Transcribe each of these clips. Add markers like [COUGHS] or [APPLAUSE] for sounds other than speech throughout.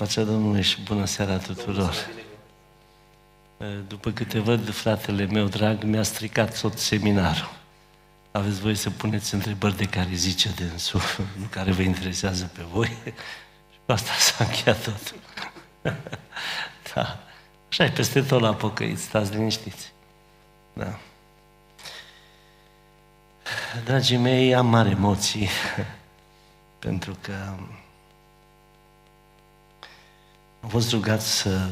Pacea Domnului și bună seara tuturor. După câte văd, fratele meu drag mi-a stricat tot seminarul. Aveți voi să puneți întrebări de care zice dânsul, nu care vă interesează pe voi. Și cu asta s-a încheiat tot. da. Așa e peste tot la pocăiți, stați liniștiți. Da. Dragii mei, am mari emoții, [LAUGHS] pentru că am fost rugat să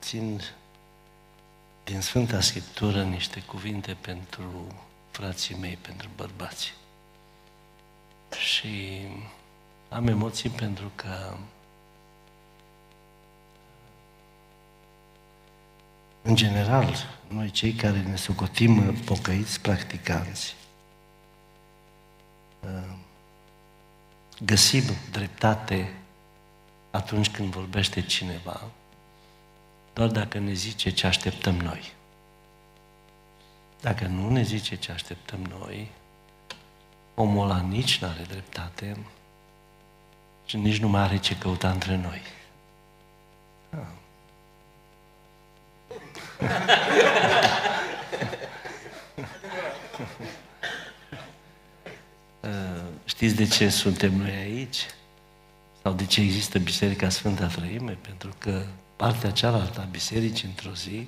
țin din Sfânta Scriptură niște cuvinte pentru frații mei, pentru bărbați. Și am emoții pentru că în general, noi cei care ne socotim pocăiți practicanți, găsim dreptate atunci când vorbește cineva, doar dacă ne zice ce așteptăm noi. Dacă nu ne zice ce așteptăm noi, omul ăla nici nu are dreptate și nici nu mai are ce căuta între noi. Ah. [LAUGHS] Știți de ce suntem noi aici? Sau de ce există Biserica Sfânta Trăime? Pentru că partea cealaltă a bisericii într-o zi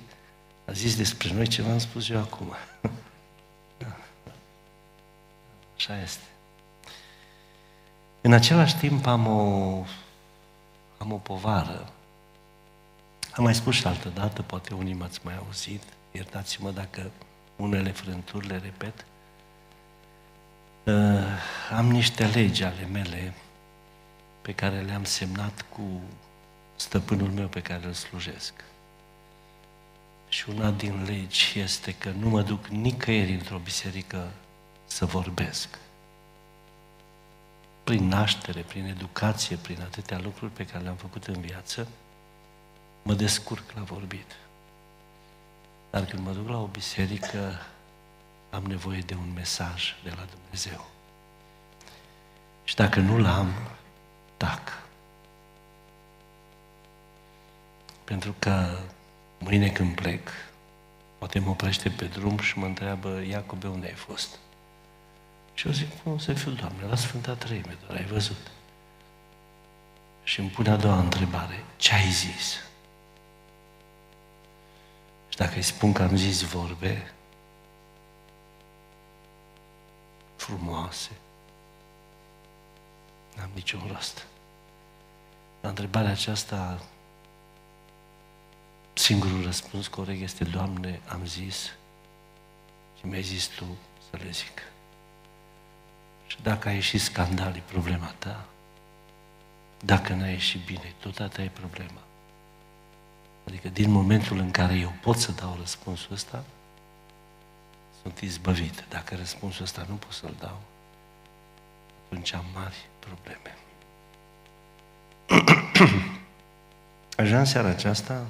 a zis despre noi ce v-am spus eu acum. [LAUGHS] Așa este. În același timp am o, am o povară. Am mai spus și altă dată, poate unii m-ați mai auzit, iertați-mă dacă unele frânturi le repet. Uh, am niște legi ale mele pe care le-am semnat cu stăpânul meu pe care îl slujesc. Și una din legi este că nu mă duc nicăieri într-o biserică să vorbesc. Prin naștere, prin educație, prin atâtea lucruri pe care le-am făcut în viață, mă descurc la vorbit. Dar când mă duc la o biserică, am nevoie de un mesaj de la Dumnezeu. Și dacă nu-l am, tac. Pentru că mâine când plec, poate mă oprește pe drum și mă întreabă, Iacobe, unde ai fost? Și eu zic, cum să fiu, Doamne, la Sfânta Treime, doar ai văzut. Și îmi pune a doua întrebare, ce ai zis? Și dacă îi spun că am zis vorbe frumoase, n-am niciun rost. La întrebarea aceasta, singurul răspuns corect este, Doamne, am zis și mi-ai zis Tu să le zic. Și dacă a ieșit scandal, e problema ta. Dacă n-a ieșit bine, tot atâta e problema. Adică din momentul în care eu pot să dau răspunsul ăsta, sunt izbăvit. Dacă răspunsul ăsta nu pot să-l dau, atunci am mari probleme. [CLEARS THROAT] Așa în seara aceasta,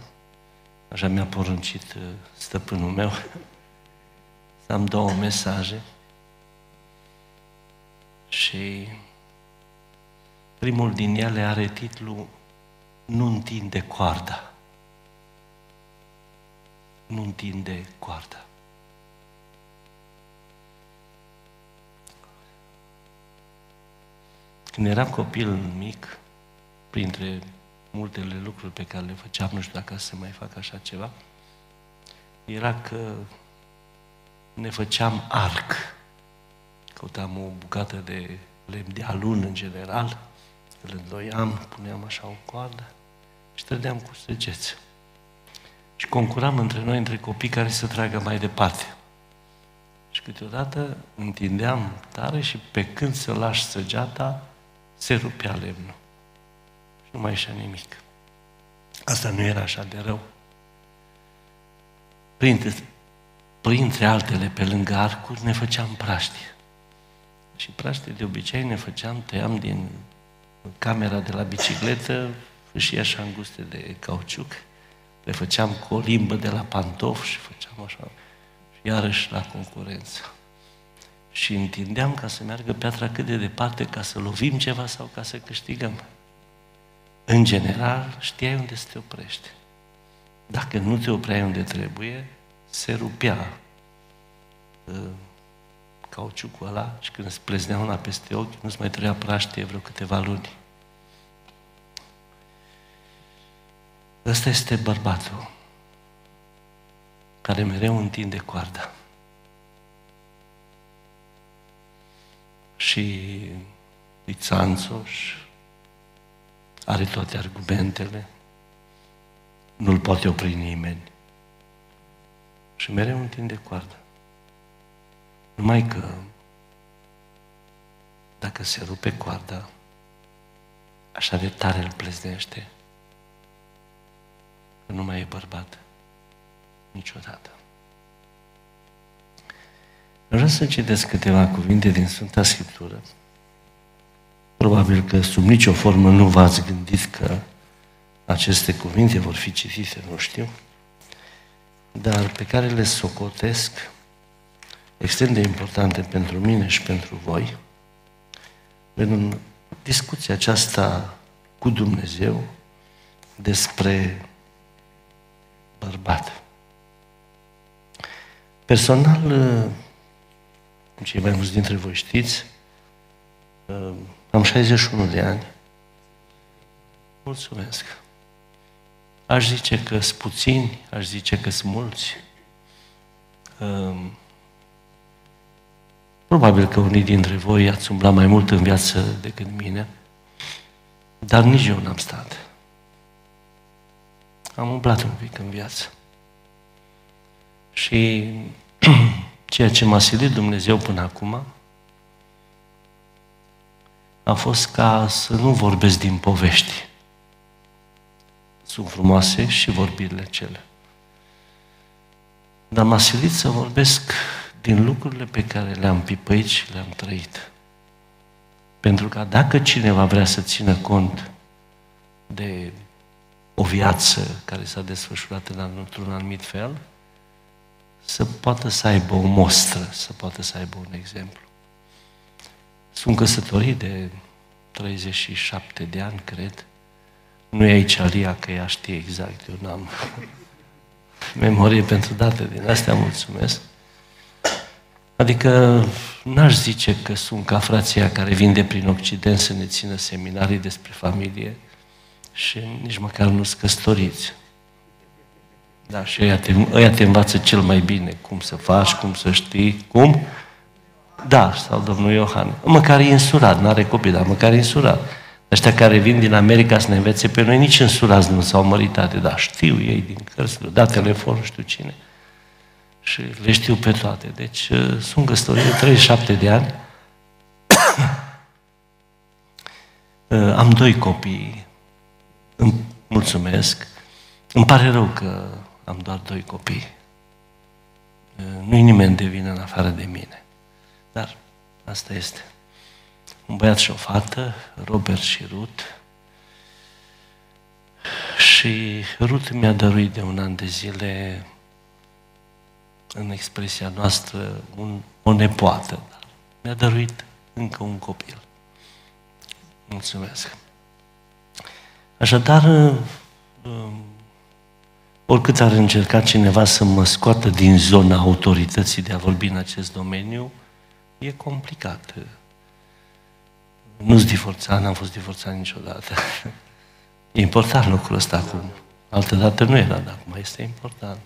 așa mi-a poruncit uh, stăpânul meu, [LAUGHS] să am două mesaje și primul din ele are titlul Nu întinde coarda. Nu întinde coarda. Când eram copil mic, printre multele lucruri pe care le făceam, nu știu dacă să mai fac așa ceva, era că ne făceam arc. Căutam o bucată de lemn de alun în general, îl îndoiam, puneam așa o coadă și trădeam cu săgeți. Și concuram între noi, între copii care să tragă mai departe. Și câteodată întindeam tare și pe când să lași săgeata, se rupea lemnul. Și nu mai ieșea nimic. Asta nu era așa de rău. Printre, printre altele, pe lângă arcuri, ne făceam praști. Și praște de obicei ne făceam, tăiam din camera de la bicicletă și așa înguste de cauciuc, le făceam cu o limbă de la pantof și făceam așa, și iarăși la concurență și întindeam ca să meargă piatra cât de departe, ca să lovim ceva sau ca să câștigăm. În general, știai unde să te oprești. Dacă nu te opreai unde trebuie, se rupea uh, cauciucul ăla și când îți pleznea una peste ochi, nu-ți mai trebuia praștie vreo câteva luni. Ăsta este bărbatul care mereu întinde coarda. Și e țanțoș, are toate argumentele, nu-l poate opri nimeni. Și mereu întinde coarda. Numai că dacă se rupe coarda, așa de tare îl pleznește, că nu mai e bărbat niciodată. Vreau să citesc câteva cuvinte din Sfânta Scriptură. Probabil că sub nicio formă nu v-ați gândit că aceste cuvinte vor fi citite, nu știu, dar pe care le socotesc extrem de importante pentru mine și pentru voi, în discuția aceasta cu Dumnezeu despre bărbat. Personal, cum cei mai mulți dintre voi știți, am 61 de ani. Mulțumesc. Aș zice că sunt puțini, aș zice că sunt mulți. Probabil că unii dintre voi ați umblat mai mult în viață decât mine, dar nici eu n-am stat. Am umblat un pic în viață. Și [CLEARS THROAT] ceea ce m-a silit Dumnezeu până acum a fost ca să nu vorbesc din povești. Sunt frumoase și vorbirile cele. Dar m-a silit să vorbesc din lucrurile pe care le-am pipăit și le-am trăit. Pentru că dacă cineva vrea să țină cont de o viață care s-a desfășurat într-un anumit fel, să poată să aibă o mostră, să poată să aibă un exemplu. Sunt căsătorit de 37 de ani, cred. Nu e aici Alia, că ea știe exact, eu n-am [LAUGHS] memorie pentru date din astea, mulțumesc. Adică n-aș zice că sunt ca frația care vin de prin Occident să ne țină seminarii despre familie și nici măcar nu sunt căsătoriți. Da, și ăia te, ăia te învață cel mai bine cum să faci, cum să știi, cum? Da, sau domnul Iohan. Măcar e însurat, nu are copii, dar măcar e însurat. Ăștia care vin din America să ne învețe pe noi, nici însurați nu s-au măritate, dar știu ei din cărți, da telefon, nu știu cine. Și le știu pe toate. Deci uh, sunt căsătorit de 37 de ani. [COUGHS] uh, am doi copii. Îmi mulțumesc. Îmi pare rău că am doar doi copii. Nu-i nimeni de vină în afară de mine. Dar asta este. Un băiat și o fată, Robert și Ruth. Și Ruth mi-a dăruit de un an de zile, în expresia noastră, un, o nepoată. Mi-a dăruit încă un copil. Mulțumesc. Așadar, Oricât ar încerca cineva să mă scoată din zona autorității de a vorbi în acest domeniu, e complicat. Nu-s divorțat, n-am fost divorțat niciodată. [LAUGHS] E important lucrul ăsta acum. Altădată nu era, dar acum este important.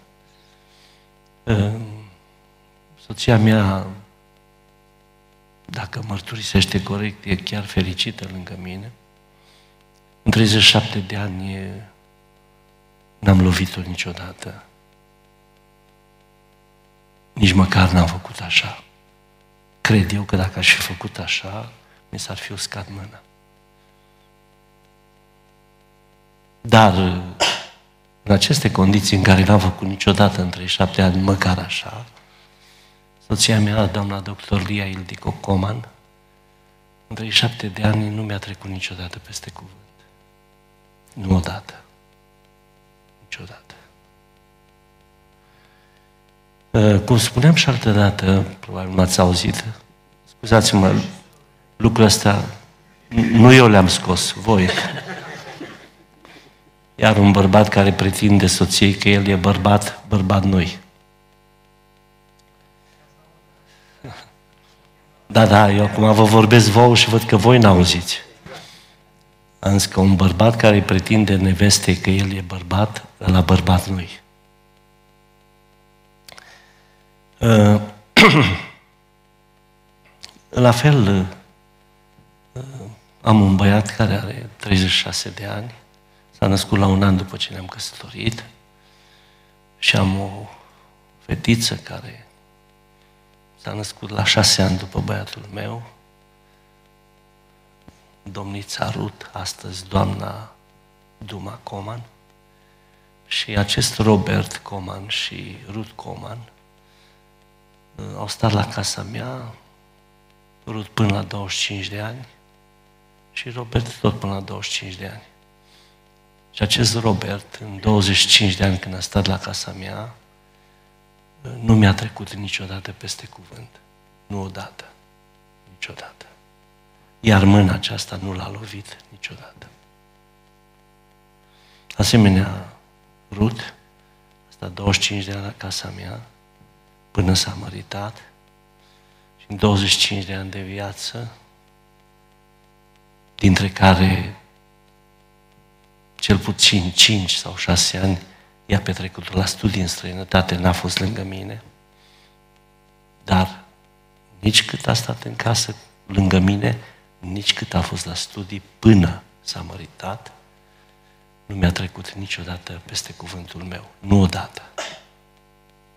Soția mea, dacă mărturisește corect, e chiar fericită lângă mine. În 37 de ani e N-am lovit-o niciodată. Nici măcar n-am făcut așa. Cred eu că dacă aș fi făcut așa, mi s-ar fi uscat mâna. Dar în aceste condiții în care n-am făcut niciodată între șapte ani, măcar așa, soția mea, doamna doctor Lia Ildico Coman, între șapte de ani nu mi-a trecut niciodată peste cuvânt. Nu odată niciodată. Uh, cum spuneam și altă dată, probabil m-ați auzit, scuzați-mă, lucrul ăsta nu eu le-am scos, voi. Iar un bărbat care pretinde soției că el e bărbat, bărbat noi. Da, da, eu acum vă vorbesc vouă și văd că voi n-auziți. Am zis că un bărbat care pretinde neveste că el e bărbat, la bărbat nu [CLEARS THROAT] La fel, uh, am un băiat care are 36 de ani, s-a născut la un an după ce ne-am căsătorit. Și am o fetiță care s-a născut la șase ani după băiatul meu, domnița Rut, astăzi doamna Duma Coman, și acest Robert Coman și Ruth Coman uh, au stat la casa mea, Ruth până la 25 de ani și Robert tot până la 25 de ani. Și acest Robert, în 25 de ani când a stat la casa mea, uh, nu mi-a trecut niciodată peste cuvânt. Nu odată. Niciodată. Iar mâna aceasta nu l-a lovit niciodată. Asemenea, Rut, asta 25 de ani la casa mea, până s-a măritat, și în 25 de ani de viață, dintre care cel puțin 5 sau 6 ani i-a petrecut la studii în străinătate, n-a fost lângă mine, dar nici cât a stat în casă lângă mine, nici cât a fost la studii până s-a măritat, nu mi-a trecut niciodată peste cuvântul meu. Nu odată.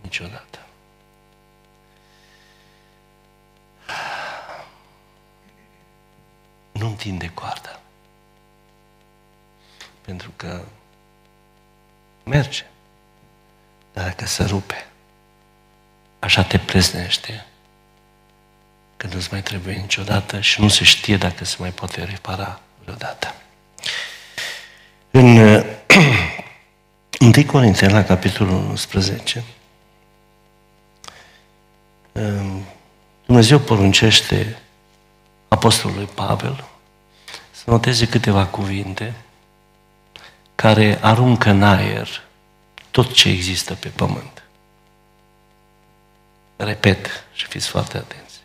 Niciodată. Nu întinde coarda. Pentru că merge. Dar dacă se rupe, așa te preznește că nu-ți mai trebuie niciodată și nu se știe dacă se mai poate repara vreodată. În [CLEARS THROAT] 1 Corinteni, la capitolul 11, um, Dumnezeu poruncește Apostolului Pavel să noteze câteva cuvinte care aruncă în aer tot ce există pe pământ. Repet și fiți foarte atenți.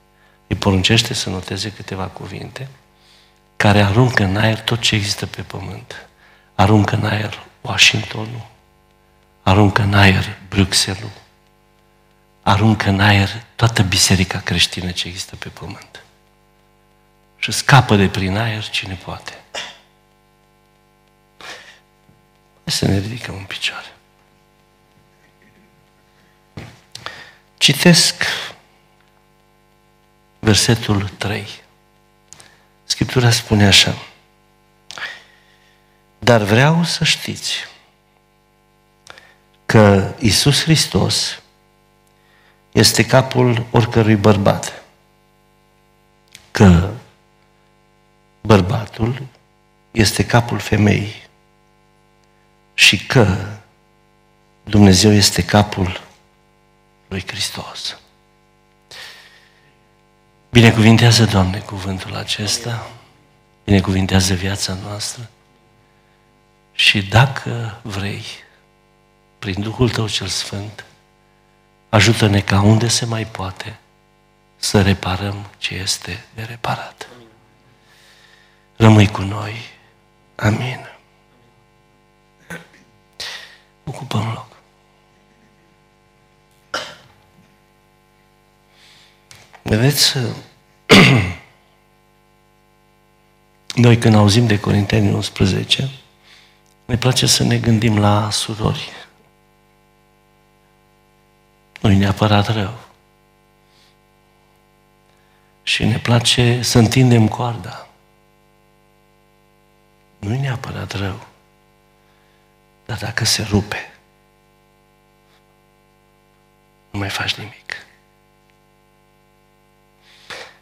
Îi poruncește să noteze câteva cuvinte care aruncă în aer tot ce există pe pământ aruncă în aer Washingtonul, aruncă în aer Bruxelles, aruncă în aer toată biserica creștină ce există pe pământ. Și scapă de prin aer cine poate. Hai să ne ridicăm în picioare. Citesc versetul 3. Scriptura spune așa. Dar vreau să știți că Isus Hristos este capul oricărui bărbat. Că bărbatul este capul femeii și că Dumnezeu este capul lui Hristos. Binecuvintează, Doamne, cuvântul acesta, binecuvintează viața noastră, și dacă vrei, prin Duhul Tău cel Sfânt, ajută-ne ca unde se mai poate să reparăm ce este de reparat. Rămâi cu noi. Amin. Ocupăm loc. Vedeți, [CLEARS THROAT] noi când auzim de Corinteni 11, ne place să ne gândim la surori. nu e neapărat rău. Și ne place să întindem coarda. Nu e neapărat rău. Dar dacă se rupe, nu mai faci nimic.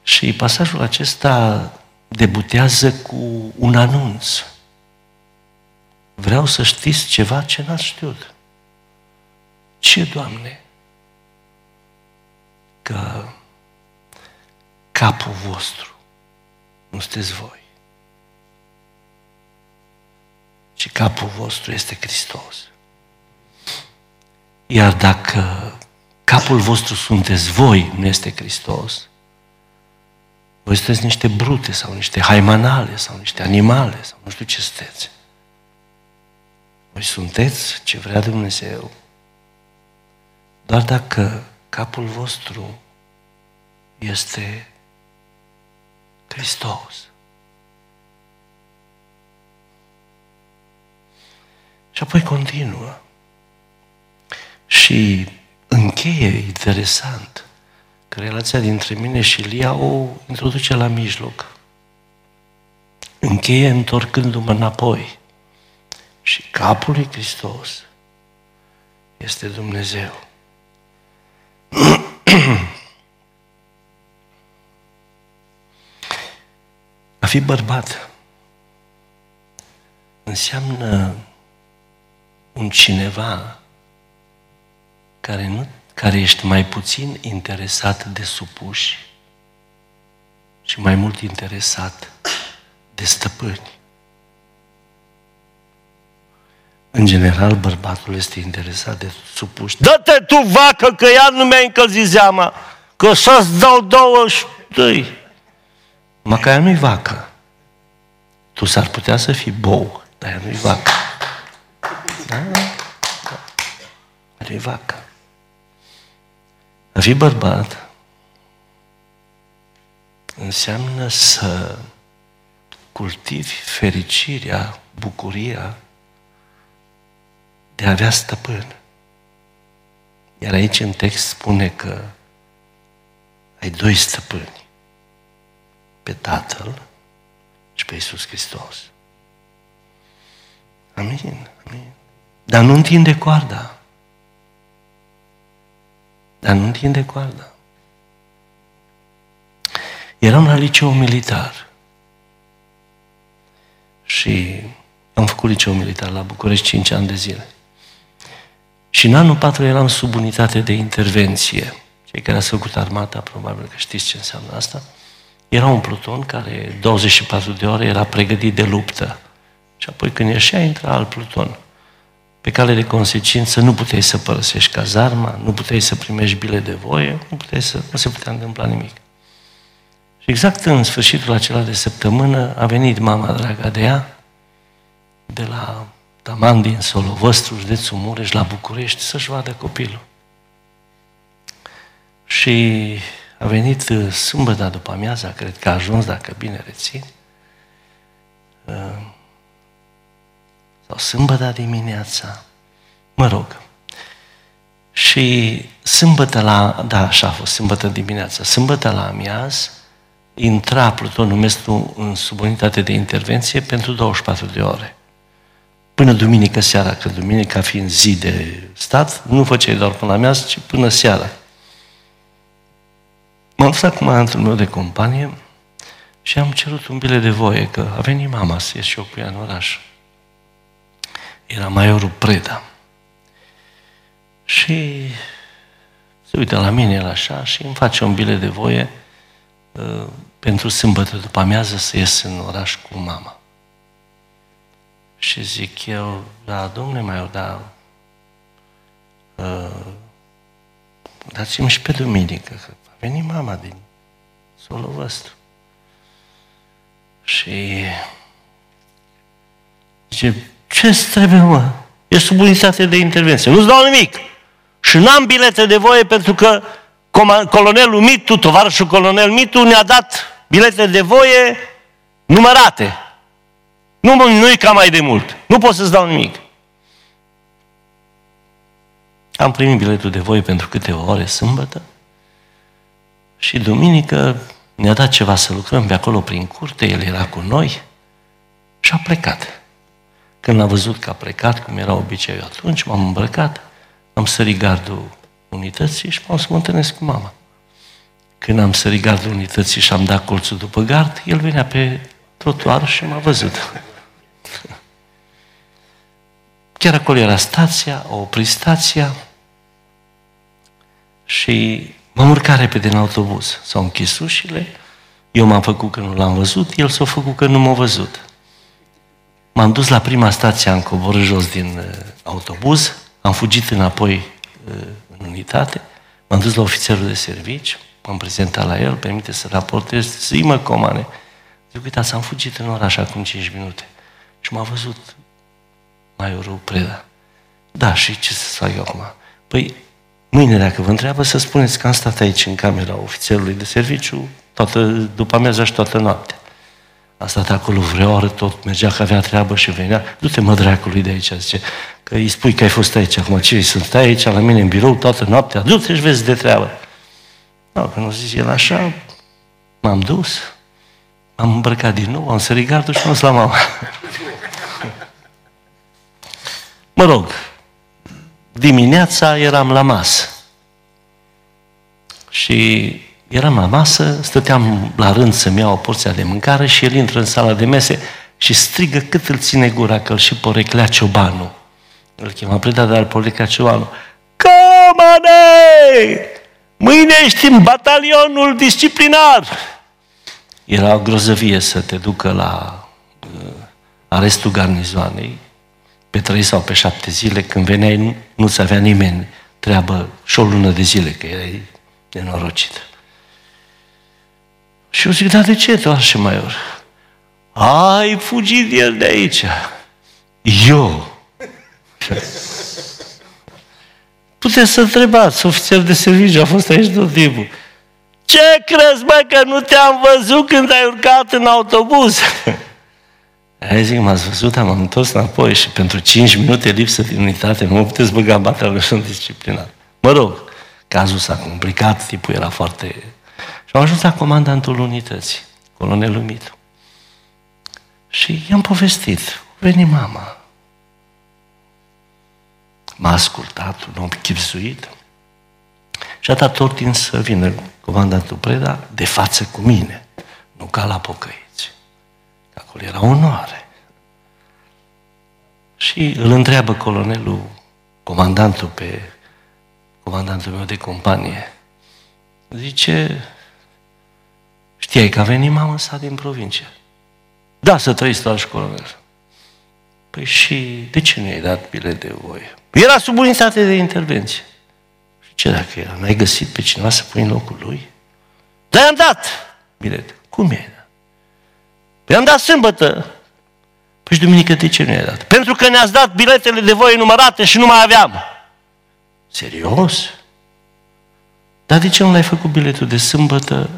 Și pasajul acesta debutează cu un anunț. Vreau să știți ceva ce n-ați știut. Ce, Doamne? Că capul vostru nu sunteți voi, ci capul vostru este Hristos. Iar dacă capul vostru sunteți voi, nu este Hristos, voi sunteți niște brute sau niște haimanale sau niște animale sau nu știu ce sunteți. Voi sunteți ce vrea Dumnezeu. Doar dacă capul vostru este Hristos. Și apoi continuă. Și încheie interesant că relația dintre mine și Lia o introduce la mijloc. Încheie întorcându-mă înapoi. Și capul lui Hristos este Dumnezeu. [CLEARS THROAT] A fi bărbat înseamnă un cineva care, nu, care ești mai puțin interesat de supuși și mai mult interesat de stăpâni. În general, bărbatul este interesat de supuși. Dă-te tu, vacă, că ea nu mi-a încălzit zeama, că să-ți dau două și tăi. Mă, ea nu-i vacă. Tu s-ar putea să fii bou, dar ea nu-i vacă. Da? da. Nu-i vacă. A fi bărbat înseamnă să cultivi fericirea, bucuria de a avea stăpân. Iar aici în text spune că ai doi stăpâni. Pe Tatăl și pe Iisus Hristos. Amin, amin. Dar nu întinde coarda. Dar nu întinde coarda. Eram la liceu militar. Și am făcut liceu militar la București 5 ani de zile. Și în anul 4 eram sub unitate de intervenție. Cei care ați făcut armata, probabil că știți ce înseamnă asta. Era un pluton care 24 de ore era pregătit de luptă. Și apoi când ieșea, intra alt pluton. Pe cale de consecință nu puteai să părăsești cazarma, nu puteai să primești bile de voie, nu, puteai să, nu se putea întâmpla nimic. Și exact în sfârșitul acela de săptămână a venit mama dragă de ea, de la Taman din Solovăstru, județul Mureș, la București, să-și vadă copilul. Și a venit uh, sâmbătă după amiaza, cred că a ajuns, dacă bine rețin, uh, sau sâmbătă dimineața, mă rog. Și sâmbătă la, da, așa a fost, sâmbătă dimineața, sâmbătă la amiaz, intra plutonul nostru în subunitate de intervenție pentru 24 de ore. Până duminică seara, că duminica fiind zi de stat, nu făceai doar până la amiaz, ci până seara. M-am dus acum într-un meu de companie și am cerut un bilet de voie, că a venit mama să ies și eu cu ea în oraș. Era maiorul Preda. Și se uită la mine el așa și îmi face un bilet de voie uh, pentru sâmbătă după amiază să ies în oraș cu mama. Și zic eu, da, domnule mai da, uh, dați-mi și pe duminică, că a venit mama din solul vostru. Și zice, ce trebuie, mă? E sub unitate de intervenție. Nu-ți dau nimic. Și n-am bilete de voie pentru că colonelul Mitu, tovarășul colonel Mitu, ne-a dat bilete de voie numărate. Nu, nu-i ca mai de mult. Nu pot să-ți dau nimic. Am primit biletul de voie pentru câteva ore sâmbătă și duminică ne-a dat ceva să lucrăm pe acolo prin curte, el era cu noi și a plecat. Când l-am văzut că a plecat, cum era obiceiul atunci, m-am îmbrăcat, am sărit gardul unității și m-am să mă întâlnesc cu mama. Când am sărit gardul unității și am dat colțul după gard, el venea pe trotuar și m-a văzut. [LAUGHS] Chiar acolo era stația, o oprit stația și m-am urcat repede în autobuz. S-au închis ușile, eu m-am făcut că nu l-am văzut, el s-a făcut că nu m-a văzut. M-am dus la prima stație, am coborât jos din uh, autobuz, am fugit înapoi uh, în unitate, m-am dus la ofițerul de serviciu, m-am prezentat la el, permite să raportez, să-i mă comane. Zic, uitați, am fugit în oraș acum 5 minute și m-a văzut maiorul Preda. Da, și ce să fac eu acum? Păi, mâine, dacă vă întreabă, să spuneți că am stat aici în camera ofițerului de serviciu toată, după amiaza și toată noaptea. A stat acolo vreo oră, tot mergea că avea treabă și venea. Du-te mă dracului de aici, zice, că îi spui că ai fost aici. Acum ce sunt stai aici la mine în birou toată noaptea? Du-te și vezi de treabă. Nu, când nu zis el așa, m-am dus, m-am îmbrăcat din nou, am sărit gardul și m-am dus la mama. [LAUGHS] mă rog, dimineața eram la masă. Și eram la masă, stăteam la rând să-mi iau o porție de mâncare și el intră în sala de mese și strigă cât îl ține gura că îl și poreclea ciobanul. Îl chema preda, dar poreclea ciobanul. Comane! Mâine ești în batalionul disciplinar! Era o grozăvie să te ducă la uh, arestul garnizoanei pe trei sau pe șapte zile, când veneai nu, nu-ți avea nimeni treabă și o lună de zile, că erai nenorocit. Și eu zic, dar de ce tu așa mai ori? Ai fugit el de aici. Eu. Puteți să întrebați, ofițer de serviciu a fost aici tot timpul. Ce crezi, bă, că nu te-am văzut când ai urcat în autobuz? [LAUGHS] Aia zic, m-ați văzut, am întors înapoi și pentru 5 minute lipsă de unitate nu mă puteți băga în batalionul disciplinar. Mă rog, cazul s-a complicat, tipul era foarte... Și am ajuns la comandantul unității, colonelul Mitu. Și i-am povestit, veni mama. M-a ascultat, un om chipsuit și a dat ordin să vină comandantul Preda de față cu mine, nu ca la pocăi. Acolo era onoare. Și îl întreabă colonelul, comandantul pe comandantul meu de companie. Zice, știai că a venit mama sa din provincie? Da, să trăiți la colonel. Păi și de ce nu i-ai dat bilet de voie? Era sub unitate de intervenție. Și ce dacă era? N-ai găsit pe cineva să pui în locul lui? Da, am dat bilet. Cum e? I-am dat sâmbătă. Păi și duminică de ce nu i-ai dat? Pentru că ne-ați dat biletele de voie numărate și nu mai aveam. Serios? Dar de ce nu l-ai făcut biletul de sâmbătă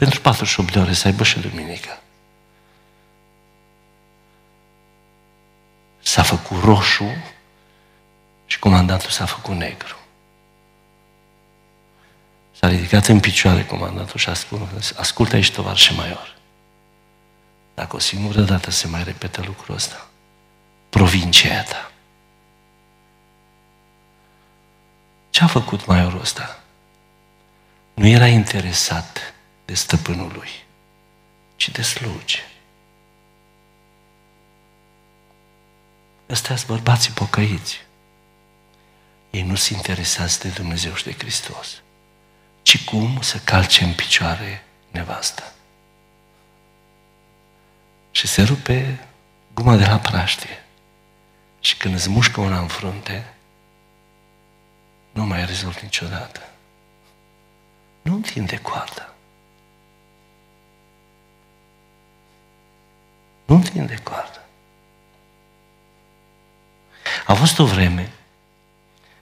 pentru 48 de ore să aibă și duminică? S-a făcut roșu și comandantul s-a făcut negru. S-a ridicat în picioare comandantul și a spus, ascultă aici, tovarășe Maior. Dacă o singură dată se mai repetă lucrul ăsta, provincia ta. Ce a făcut maiorul ăsta? Nu era interesat de stăpânul lui, ci de sluge. Ăstea sunt bărbații pocăiți. Ei nu sunt interesați de Dumnezeu și de Hristos, ci cum să calce în picioare nevasta și se rupe guma de la praștie. Și când îți mușcă una în frunte, nu mai rezolvi niciodată. Nu întinde coarda. Nu întinde coarda. A fost o vreme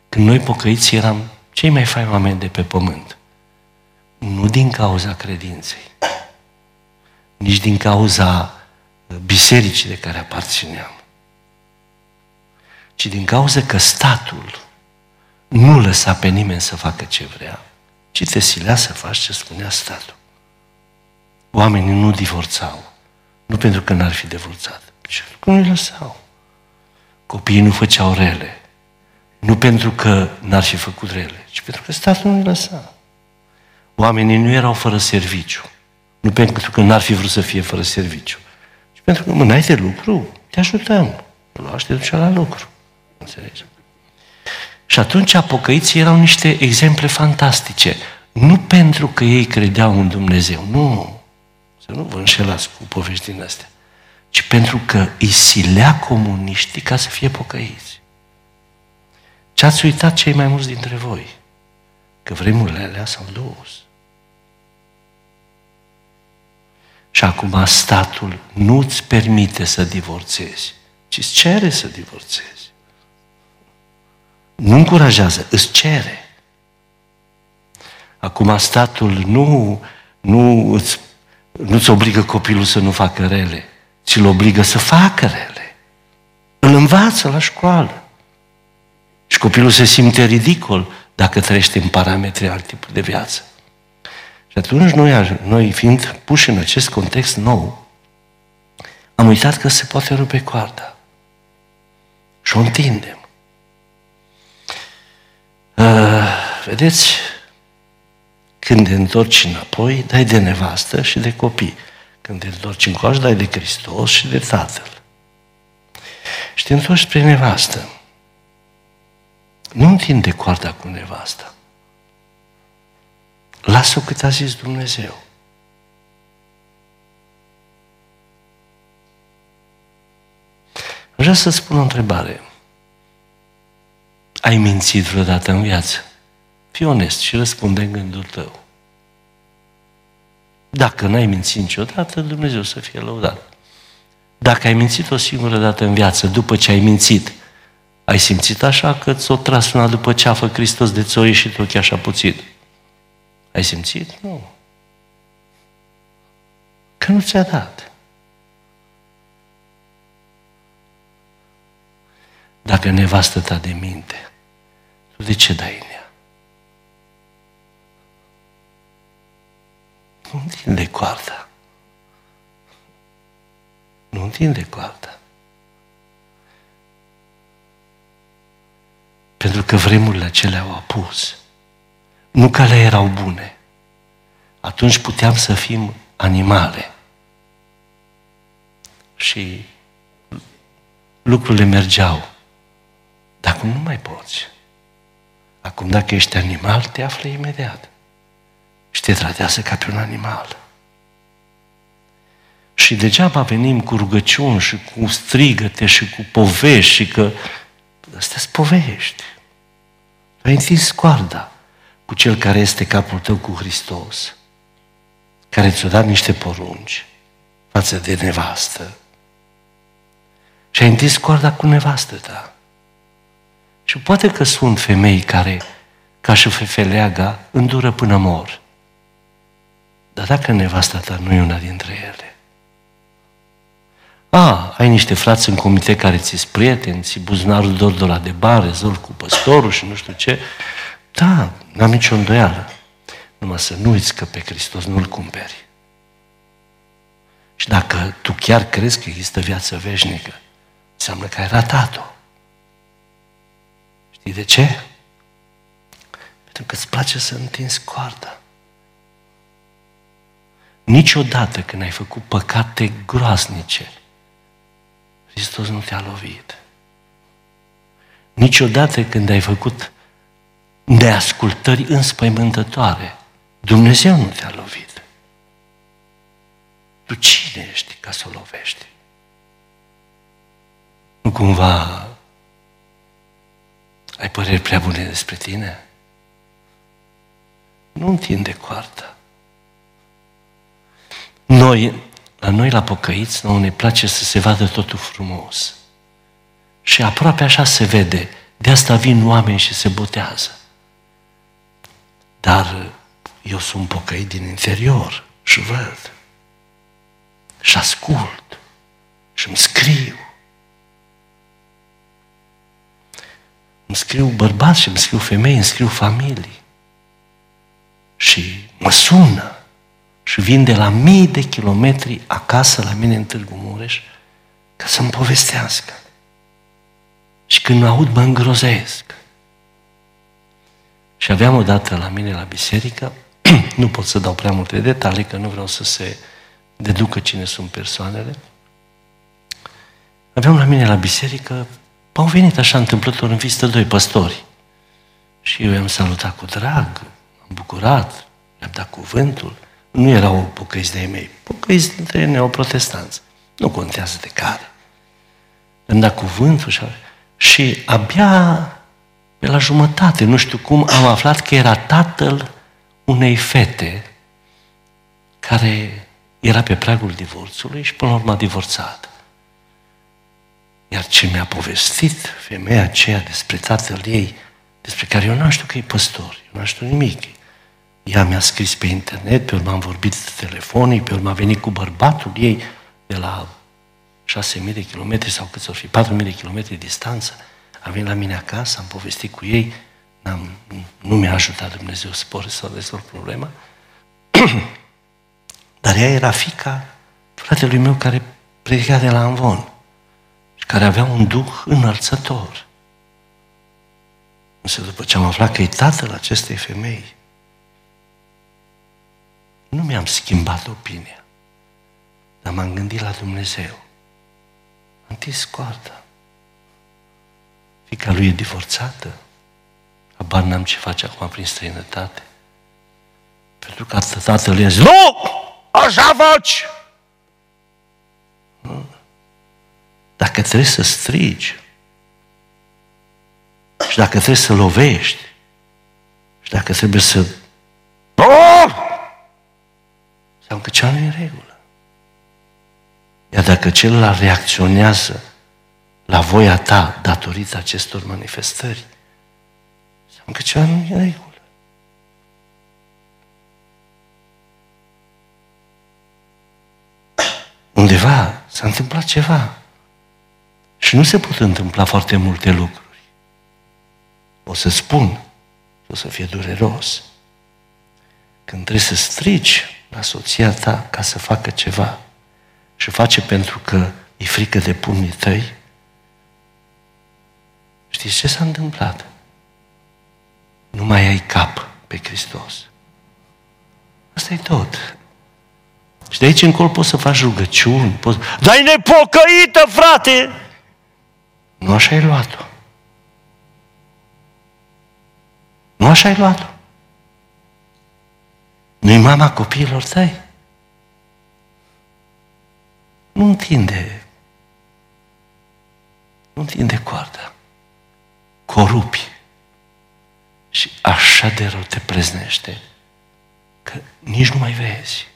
când noi pocăiți eram cei mai faini oameni de pe pământ. Nu din cauza credinței, nici din cauza bisericii de care aparțineam, ci din cauza că statul nu lăsa pe nimeni să facă ce vrea, ci te silea să faci ce spunea statul. Oamenii nu divorțau, nu pentru că n-ar fi divorțat, ci pentru că nu lăsau. Copiii nu făceau rele, nu pentru că n-ar fi făcut rele, ci pentru că statul nu lăsa. Oamenii nu erau fără serviciu, nu pentru că n-ar fi vrut să fie fără serviciu, pentru că mâna de lucru, te ajutăm. Lua și te ducea la lucru. Înțelegi? Și atunci apocăiții erau niște exemple fantastice. Nu pentru că ei credeau în Dumnezeu, nu. Să nu vă înșelați cu povești din astea. Ci ci pentru că îi silea comuniștii ca să fie pocăiți. Ce ați uitat cei mai mulți dintre voi? Că vremurile alea s-au dus. Și acum statul nu îți permite să divorțezi, ci îți cere să divorțezi. Nu încurajează, îți cere. Acum statul nu, nu îți, nu-ți obligă copilul să nu facă rele, ci îl obligă să facă rele. Îl învață la școală. Și copilul se simte ridicol dacă trăiește în parametri alt tip de viață. Și atunci noi, noi fiind puși în acest context nou, am uitat că se poate rupe coarda. Și o întindem. Uh, vedeți, când te întorci înapoi, dai de nevastă și de copii. Când te întorci încoace, dai de Hristos și de Tatăl. Și te întorci spre nevastă. Nu întinde coarda cu nevasta. Lasă-o cât a zis Dumnezeu. Vreau să spun o întrebare. Ai mințit vreodată în viață? Fii onest și răspunde în gândul tău. Dacă n-ai mințit niciodată, Dumnezeu să fie lăudat. Dacă ai mințit o singură dată în viață, după ce ai mințit, ai simțit așa că ți-o tras una după ceafă Hristos de ți-o ieșit ochii așa puțin. Ai simțit? Nu. Că nu ți-a dat. Dacă nevastă ta de minte, tu de ce dai Nu întinde coarda. Nu întinde coarda. Pentru că vremurile acelea au apus. Nu că le erau bune. Atunci puteam să fim animale. Și lucrurile mergeau. Dar acum nu mai poți. Acum dacă ești animal, te află imediat. Și te tratează ca pe un animal. Și degeaba venim cu rugăciuni și cu strigăte și cu povești și că astea sunt povești. Ai întins coarda cu cel care este capul tău cu Hristos, care ți-a dat niște porunci față de nevastă. Și ai întins coarda cu nevastă ta. Și poate că sunt femei care, ca și fefeleaga, îndură până mor. Dar dacă nevasta ta nu e una dintre ele, a, ai niște frați în comite care ți-s prieteni, ți buzunarul dor de la de bare, zor cu păstorul și nu știu ce, da, n-am nicio îndoială. Numai să nu uiți că pe Hristos nu-L cumperi. Și dacă tu chiar crezi că există viață veșnică, înseamnă că ai ratat-o. Știi de ce? Pentru că îți place să întinzi coarda. Niciodată când ai făcut păcate groaznice, Hristos nu te-a lovit. Niciodată când ai făcut neascultări înspăimântătoare. Dumnezeu nu te-a lovit. Tu cine ești ca să o lovești? Nu cumva ai păreri prea bune despre tine? Nu întinde coarta. Noi, la noi la pocăiți, nu ne place să se vadă totul frumos. Și aproape așa se vede. De asta vin oameni și se botează. Dar eu sunt pocăit din interior și văd. Și ascult. Și îmi scriu. Îmi scriu bărbați și îmi scriu femei, îmi scriu familii. Și mă sună. Și vin de la mii de kilometri acasă la mine în Târgu Mureș ca să-mi povestească. Și când mă aud, mă îngrozesc. Și aveam o dată la mine la biserică, [CLEARS THROAT] nu pot să dau prea multe detalii, că nu vreau să se deducă cine sunt persoanele. Aveam la mine la biserică, au venit așa întâmplător în vizită doi păstori. Și eu i-am salutat cu drag, am bucurat, i-am dat cuvântul. Nu erau pocăiți de-ai mei, pocăiți dintre neoprotestanți. Nu contează de care. Îmi da cuvântul și, și abia pe la jumătate, nu știu cum, am aflat că era tatăl unei fete care era pe pragul divorțului și până la urmă a divorțat. Iar ce mi-a povestit femeia aceea despre tatăl ei, despre care eu nu știu că e păstor, eu nu știu nimic. Ea mi-a scris pe internet, pe urmă am vorbit telefonic, pe urmă a venit cu bărbatul ei de la 6.000 de kilometri sau cât să fi, 4.000 de kilometri distanță. A venit la mine acasă, am povestit cu ei, n-am, nu mi-a ajutat Dumnezeu să pot să rezolv problema. [CLEARS THROAT] Dar ea era fica fratelui meu care predica de la Anvon și care avea un duh înălțător. Însă după ce am aflat că e tatăl acestei femei, nu mi-am schimbat opinia, dar m-am gândit la Dumnezeu. Am întins coarda. Fica lui e divorțată. Abar n-am ce face acum prin străinătate. Pentru că tatăl i-a zis, nu! Așa faci! Dacă trebuie să strigi, și dacă trebuie să lovești, și dacă trebuie să... Înseamnă că cea nu e în regulă. Iar dacă celălalt reacționează la voia ta datorită acestor manifestări, înseamnă că ceva nu e în regulă. Undeva s-a întâmplat ceva. Și nu se pot întâmpla foarte multe lucruri. O să spun, o să fie dureros. Când trebuie să strici la soția ta ca să facă ceva și face pentru că e frică de pumnii tăi, știți ce s-a întâmplat? Nu mai ai cap pe Hristos. Asta e tot. Și de aici încolo poți să faci rugăciuni, poți... Dar e nepocăită, frate! Nu așa ai luat-o. Nu așa ai luat-o. Nu-i mama copiilor tăi? Nu întinde. Nu întinde coarda. Corupi. Și așa de rău te preznește că nici nu mai vezi.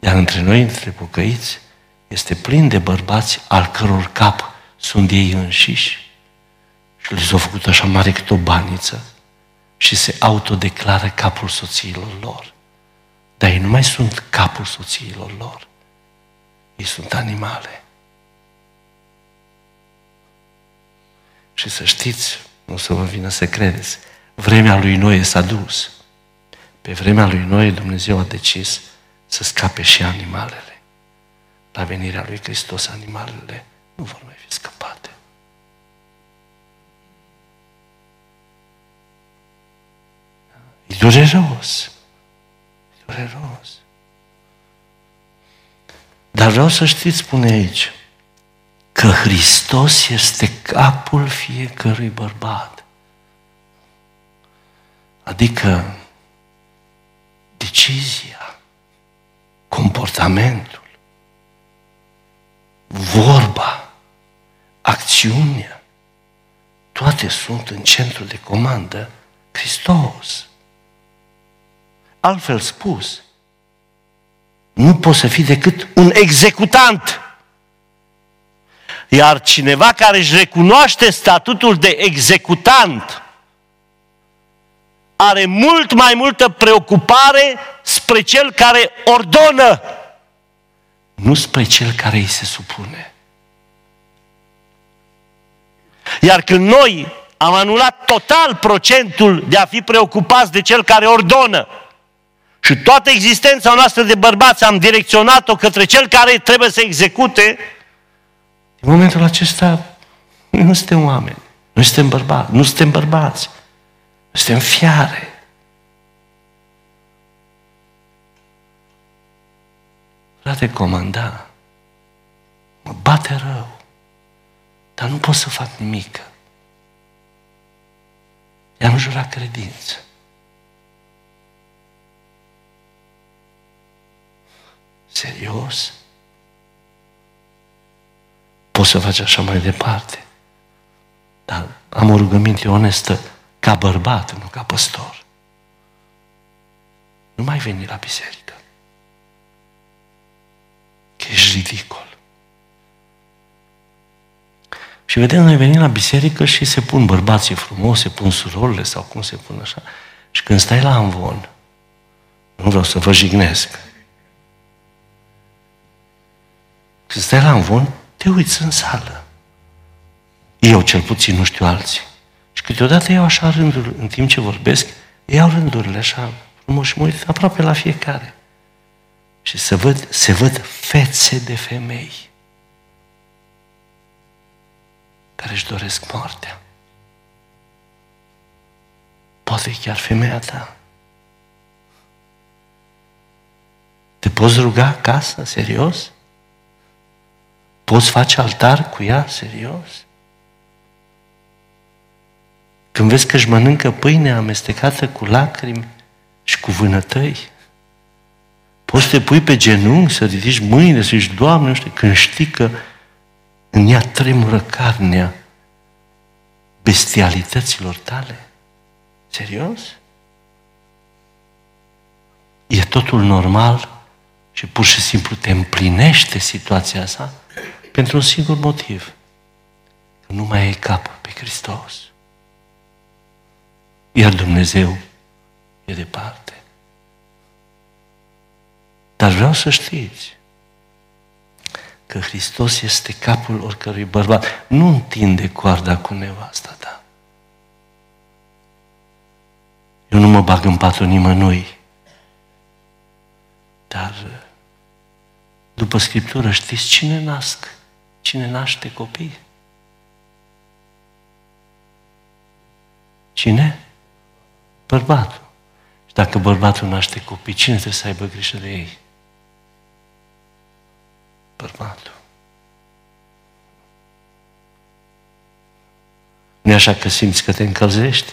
Iar între noi, între pocăiți, este plin de bărbați al căror cap sunt ei înșiși și le s-au făcut așa mare cât o baniță și se autodeclară capul soțiilor lor. Dar ei nu mai sunt capul soțiilor lor. Ei sunt animale. Și să știți, nu să vă vină să credeți, vremea lui Noe s-a dus. Pe vremea lui Noe Dumnezeu a decis să scape și animalele. La venirea lui Hristos, animalele nu vor mai fi scăpate. E dureros. E dureros. Dar vreau să știți, spune aici, că Hristos este capul fiecărui bărbat. Adică decizia, comportamentul, vorba, acțiunea, toate sunt în centru de comandă Hristos. Altfel spus, nu poți să fii decât un executant. Iar cineva care își recunoaște statutul de executant are mult mai multă preocupare spre cel care ordonă, nu spre cel care îi se supune. Iar când noi am anulat total procentul de a fi preocupați de cel care ordonă, și toată existența noastră de bărbați am direcționat-o către cel care trebuie să execute, în momentul acesta noi nu suntem oameni, nu suntem bărbați, nu suntem bărbați, suntem fiare. Frate comanda, mă bate rău, dar nu pot să fac nimic. I-am jurat credință. Serios? poți să faci așa mai departe. Dar am o rugăminte onestă ca bărbat, nu ca păstor. Nu mai veni la biserică. Că ești ridicol. Și vedem, noi venim la biserică și se pun bărbații frumos, se pun surorile sau cum se pun așa. Și când stai la amvon, nu vreau să vă jignesc. Când stai la amvon, te uiți în sală. Eu cel puțin, nu știu alții. Și câteodată iau așa rânduri, în timp ce vorbesc, iau rândurile așa frumos și mă uit aproape la fiecare. Și se văd, se văd fețe de femei care își doresc moartea. Poate chiar femeia ta. Te poți ruga acasă, serios? Poți face altar cu ea, serios? Când vezi că își mănâncă pâine amestecată cu lacrimi și cu vânătăi, poți să te pui pe genunchi, să ridici mâine, să zici, Doamne, nu știu, când știi că în ea tremură carnea bestialităților tale? Serios? E totul normal și pur și simplu te împlinește situația asta pentru un singur motiv. Că nu mai ai cap pe Hristos. Iar Dumnezeu e departe. Dar vreau să știți că Hristos este capul oricărui bărbat. Nu întinde coarda cu nevasta ta. Eu nu mă bag în patul nimănui. Dar după Scriptură știți cine nasc? Cine naște copii? Cine? Bărbatul. Și dacă bărbatul naște copii, cine trebuie să aibă grijă de ei? Bărbatul. nu așa că simți că te încălzești?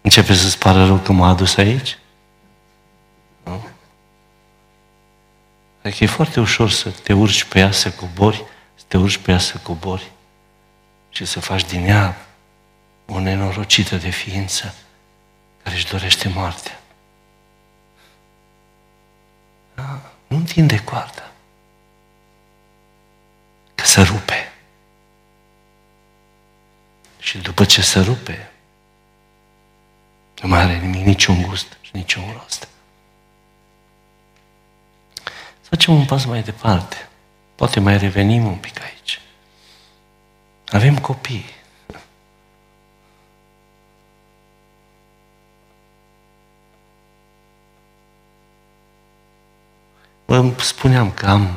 Începe să-ți pară rău că m-a adus aici? Adică e foarte ușor să te urci pe ea, să cobori, să te urci pe ea, să cobori și să faci din ea o nenorocită de ființă care își dorește moartea. Da? Nu întinde coarda. Că se rupe. Și după ce se rupe, nu mai are nimic, niciun gust și niciun rost. Să facem un pas mai departe. Poate mai revenim un pic aici. Avem copii. Vă spuneam că am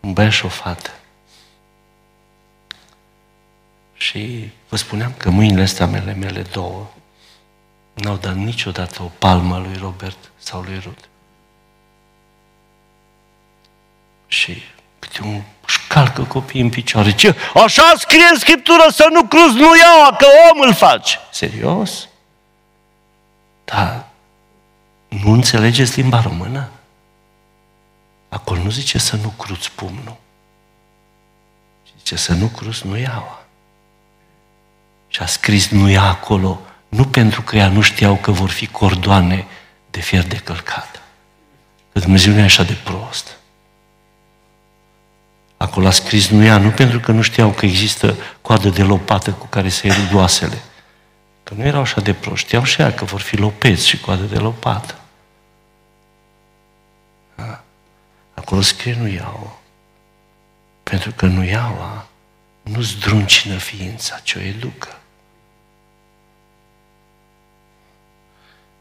un băiat și o fată. Și vă spuneam că mâinile astea mele, mele două, n-au dat niciodată o palmă lui Robert sau lui Rud. Și câte un își șcalcă copiii în picioare. Ce? Așa scrie în Scriptură să nu cruz nu iau, că om îl faci. Serios? Da. Nu înțelegeți limba română? Acolo nu zice să nu cruți pumnul. Zice să nu cruți nu iau. Și a scris nu ia acolo, nu pentru că ea nu știau că vor fi cordoane de fier de călcat. Că Dumnezeu nu e așa de prost. Acolo a scris nu ia, nu pentru că nu știau că există coadă de lopată cu care se erud oasele. Că nu erau așa de proști. Știau și ea că vor fi lopeți și coadă de lopată. Da? Acolo scrie nu iau. Pentru că nu iau nu zdruncină ființa, ci o educă.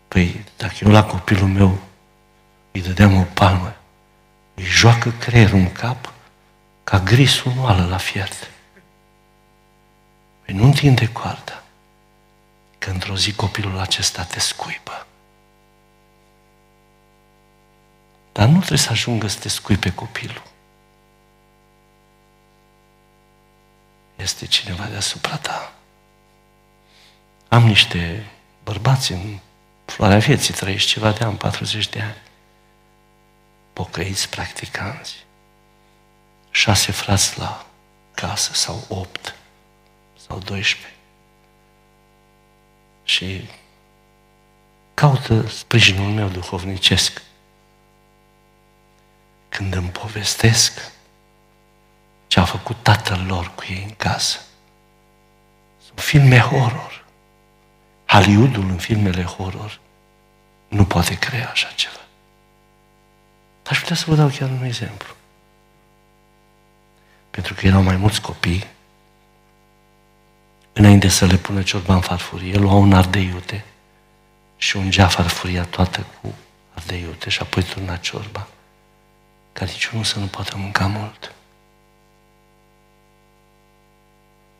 Păi, dacă eu la copilul meu îi dădeam o palmă, îi joacă creierul în cap ca grisul moală la fiert. Păi nu întinde coarda, că într-o zi copilul acesta te scuipă. Dar nu trebuie să ajungă să te scuipe copilul. Este cineva deasupra ta. Am niște bărbați în floarea vieții, trăiești ceva de ani, 40 de ani. Pocăiți practicanți. Șase frați la casă sau opt sau 12. Și caută sprijinul meu duhovnicesc. Când îmi povestesc ce a făcut tatăl lor cu ei în casă. Sunt filme horror. Hollywoodul în filmele horror nu poate crea așa ceva. Aș putea să vă dau chiar un exemplu. Pentru că erau mai mulți copii, înainte să le pună ciorba în farfurie, luau un ardei iute și ungea farfuria toată cu ardei iute și apoi turna ciorba, ca niciunul să nu poată mânca mult.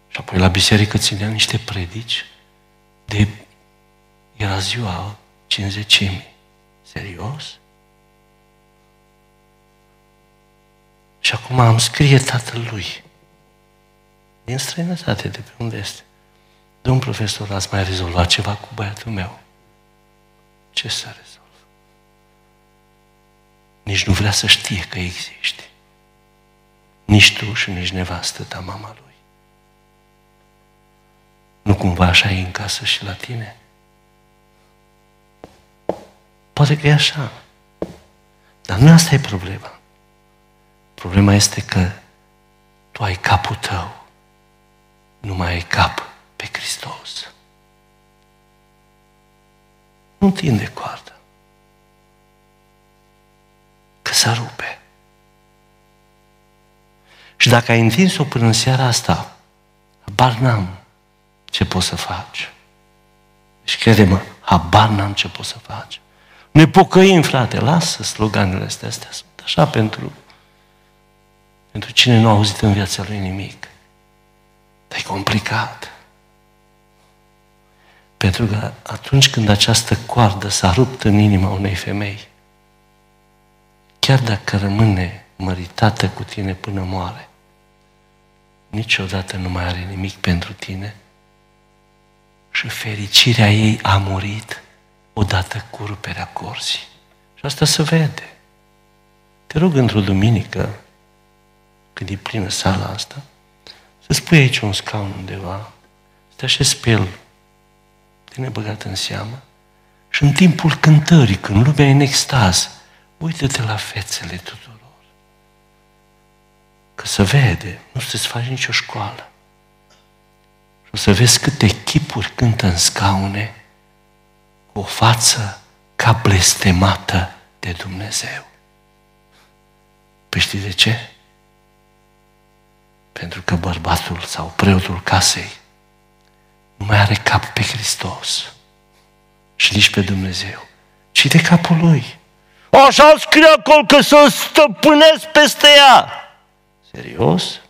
Și apoi la biserică ținea niște predici de... Era ziua cinzecimii. Serios? Și acum am scrie tatălui din străinătate, de pe unde este. Domn profesor, ați mai rezolvat ceva cu băiatul meu? Ce să rezolv? Nici nu vrea să știe că existi. Nici tu și nici nevastă ta mama lui. Nu cumva așa e în casă și la tine? Poate că e așa. Dar nu asta e problema. Problema este că tu ai capul tău. Nu mai ai cap pe Hristos. Nu tinde coarda. Că se rupe. Și dacă ai întins-o până în seara asta, bar n-am ce poți să faci. Deci crede-mă, habar n-am ce poți să faci. Ne pocăim, frate, lasă sloganele astea, astea sunt așa pentru, pentru cine nu a auzit în viața lui nimic. Dar e complicat. Pentru că atunci când această coardă s-a rupt în inima unei femei, chiar dacă rămâne măritată cu tine până moare, niciodată nu mai are nimic pentru tine și fericirea ei a murit odată cu ruperea corzii. Și asta se vede. Te rog într-o duminică, când e plină sala asta, să spui aici un scaun undeva, să te așezi pe el, tine băgat în seamă, și în timpul cântării, când lumea e în extaz, uită-te la fețele tuturor. Că se vede, nu să-ți faci nicio școală. Și o să vezi câte chipuri cântă în scaune, o față ca blestemată de Dumnezeu. Păi știi de ce? Pentru că bărbatul sau preotul casei nu mai are cap pe Hristos și nici pe Dumnezeu, ci de capul lui. Așa scrie acolo că să stăpânesc peste ea. Serios?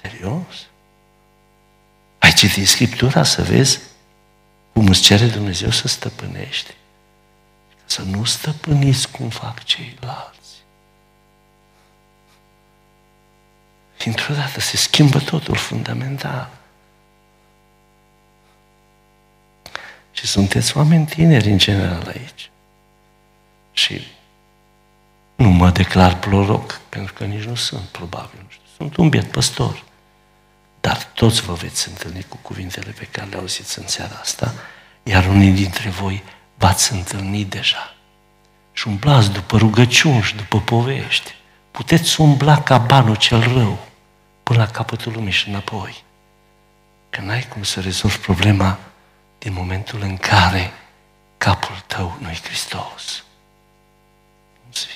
Serios? Ai citit Scriptura să vezi cum îți cere Dumnezeu să stăpânești. Să nu stăpâniți cum fac ceilalți. Dintr-o dată se schimbă totul fundamental. Și sunteți oameni tineri în general aici. Și nu mă declar proroc, pentru că nici nu sunt, probabil. Nu știu. Sunt un biet păstor. Dar toți vă veți întâlni cu cuvintele pe care le auziți în seara asta, iar unii dintre voi v-ați întâlnit deja. Și umblați după rugăciuni și după povești. Puteți umbla ca banul cel rău până la capătul lumii și înapoi. Că n-ai cum să rezolvi problema din momentul în care capul tău nu e Hristos.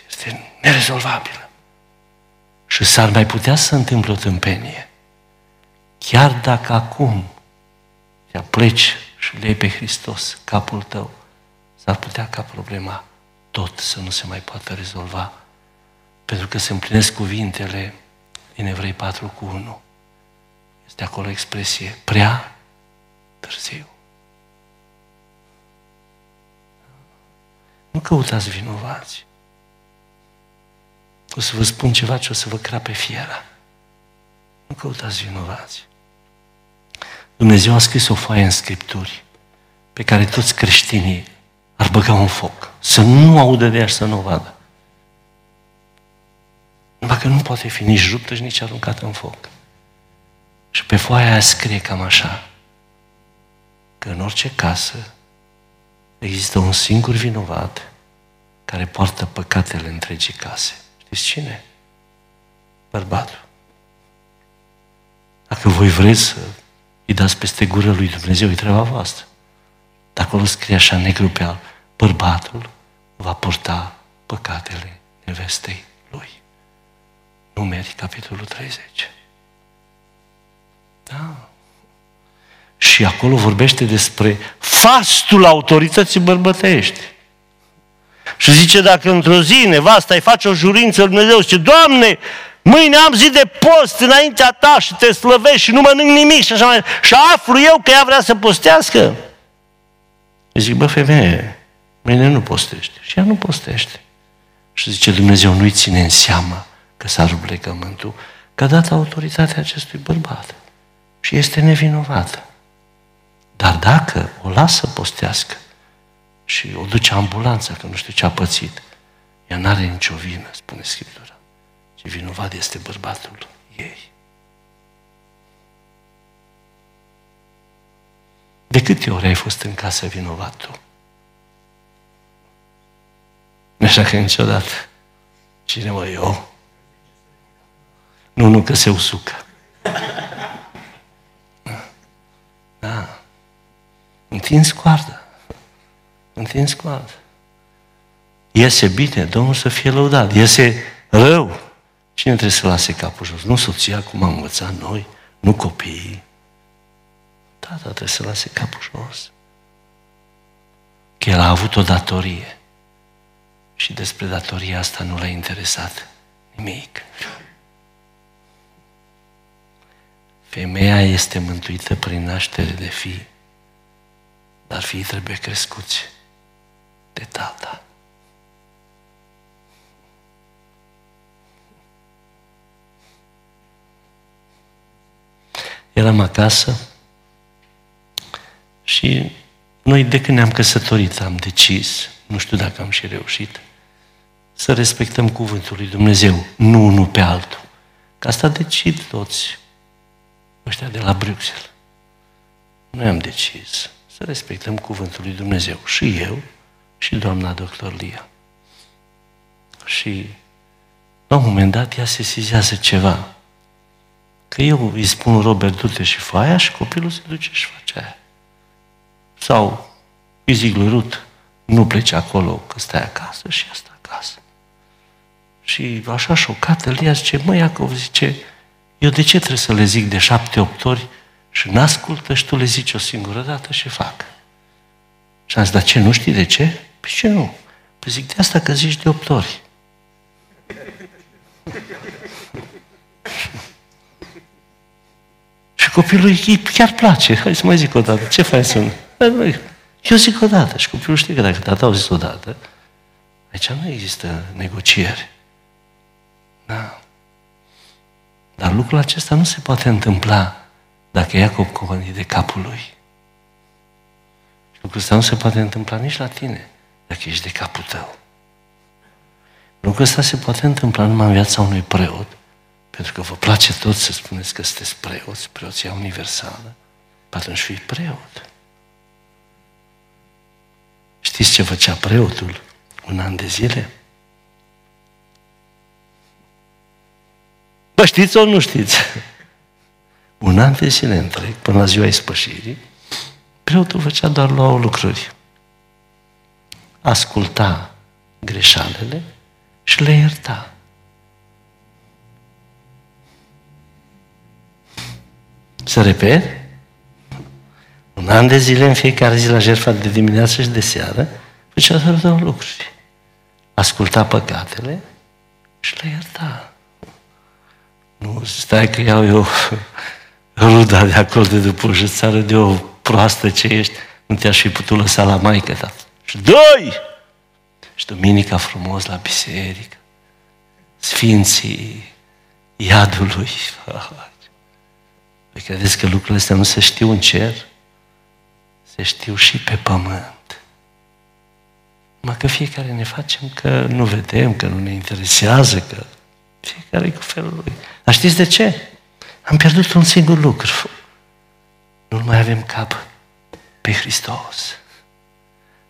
Este nerezolvabilă. Și s-ar mai putea să întâmple o tâmpenie Chiar dacă acum te pleci și lei pe Hristos capul tău, s-ar putea ca problema tot să nu se mai poată rezolva. Pentru că se împlinesc cuvintele din Evrei 4 cu 1. Este acolo expresie prea târziu. Nu căutați vinovați. O să vă spun ceva ce o să vă crape fiera. Nu căutați vinovați. Dumnezeu a scris o foaie în Scripturi pe care toți creștinii ar băga un foc. Să nu audă de ea și să nu o vadă. Dacă nu poate fi nici ruptă și nici aruncată în foc. Și pe foaia aia scrie cam așa, că în orice casă există un singur vinovat care poartă păcatele întregii case. Știți cine? Bărbatul. Dacă voi vreți să îi dați peste gură lui Dumnezeu, e treaba voastră. Dacă acolo scrie așa negru pe alb, bărbatul va purta păcatele nevestei lui. Numeri, capitolul 30. Da. Și acolo vorbește despre fastul autorității bărbătești. Și zice, dacă într-o zi nevasta îi face o jurință lui Dumnezeu, zice, Doamne, mâine am zi de post înaintea ta și te slăvești și nu mănânc nimic și așa mai Și aflu eu că ea vrea să postească. Îi zic, bă, femeie, mâine nu postește. Și ea nu postește. Și zice, Dumnezeu nu-i ține în seamă că s-a rupt legământul, că a dat autoritatea acestui bărbat. Și este nevinovată. Dar dacă o lasă postească și o duce ambulanța, că nu știu ce a pățit, ea n-are nicio vină, spune Scriptura. Și vinovat este bărbatul ei. De câte ori ai fost în casă vinovat tu? Nu așa că niciodată. Cine mă, eu? Nu, nu, că se usucă. Da. Întins coardă. Întins coardă. Iese bine, Domnul să fie lăudat. Iese rău. Cine trebuie să lase capul jos? Nu soția, cum am învățat noi, nu copiii. Tata trebuie să lase capul jos. Că el a avut o datorie. Și despre datoria asta nu l-a interesat nimic. Femeia este mântuită prin naștere de fii, dar fiii trebuie crescuți de tata. Eram acasă și noi de când ne-am căsătorit am decis, nu știu dacă am și reușit, să respectăm cuvântul lui Dumnezeu, nu unul pe altul. Că asta decid toți ăștia de la Bruxelles. Noi am decis să respectăm cuvântul lui Dumnezeu. Și eu, și doamna doctor Lia. Și la un moment dat ea se sizează ceva. Că eu îi spun Robert, du-te și fă aia și copilul se duce și face aia. Sau îi zic lui Rut, nu pleci acolo, că stai acasă și asta acasă. Și așa șocată, Lia zice, mă, Iacov, zice, eu de ce trebuie să le zic de șapte-opt ori și n-ascultă și tu le zici o singură dată și fac? Și am zis, dar ce, nu știi de ce? Păi ce nu? Păi zic, de asta că zici de opt ori. [LAUGHS] și copilul îi chiar place. Hai să mai zic o dată. Ce faci să Eu zic o dată. Și copilul știe că dacă tata au zis o dată, aici nu există negocieri. Da. Dar lucrul acesta nu se poate întâmpla dacă Iacob covăni de capul lui. Și lucrul ăsta nu se poate întâmpla nici la tine, dacă ești de capul tău. Lucrul ăsta se poate întâmpla numai în viața unui preot, pentru că vă place tot să spuneți că sunteți preoți, preoția universală, atunci fii preot. Știți ce făcea preotul un an de zile? Bă, știți sau nu știți? Un an de zile întreg, până la ziua ispășirii, preotul făcea doar două lucruri. Asculta greșalele și le ierta. Să repet? Un an de zile în fiecare zi la jertfa de dimineață și de seară făcea doar două lucruri. Asculta păcatele și le ierta. Nu, stai că iau eu ruda de acolo de după și țară de o proastă ce ești, nu te-aș fi putut lăsa la maică ta. Și doi! Și duminica frumos la biserică. Sfinții iadului. Păi credeți că lucrurile astea nu se știu în cer? Se știu și pe pământ. Numai că fiecare ne facem că nu vedem, că nu ne interesează, că Fiecare cu felul lui. Dar știți de ce? Am pierdut un singur lucru. Nu mai avem cap pe Hristos.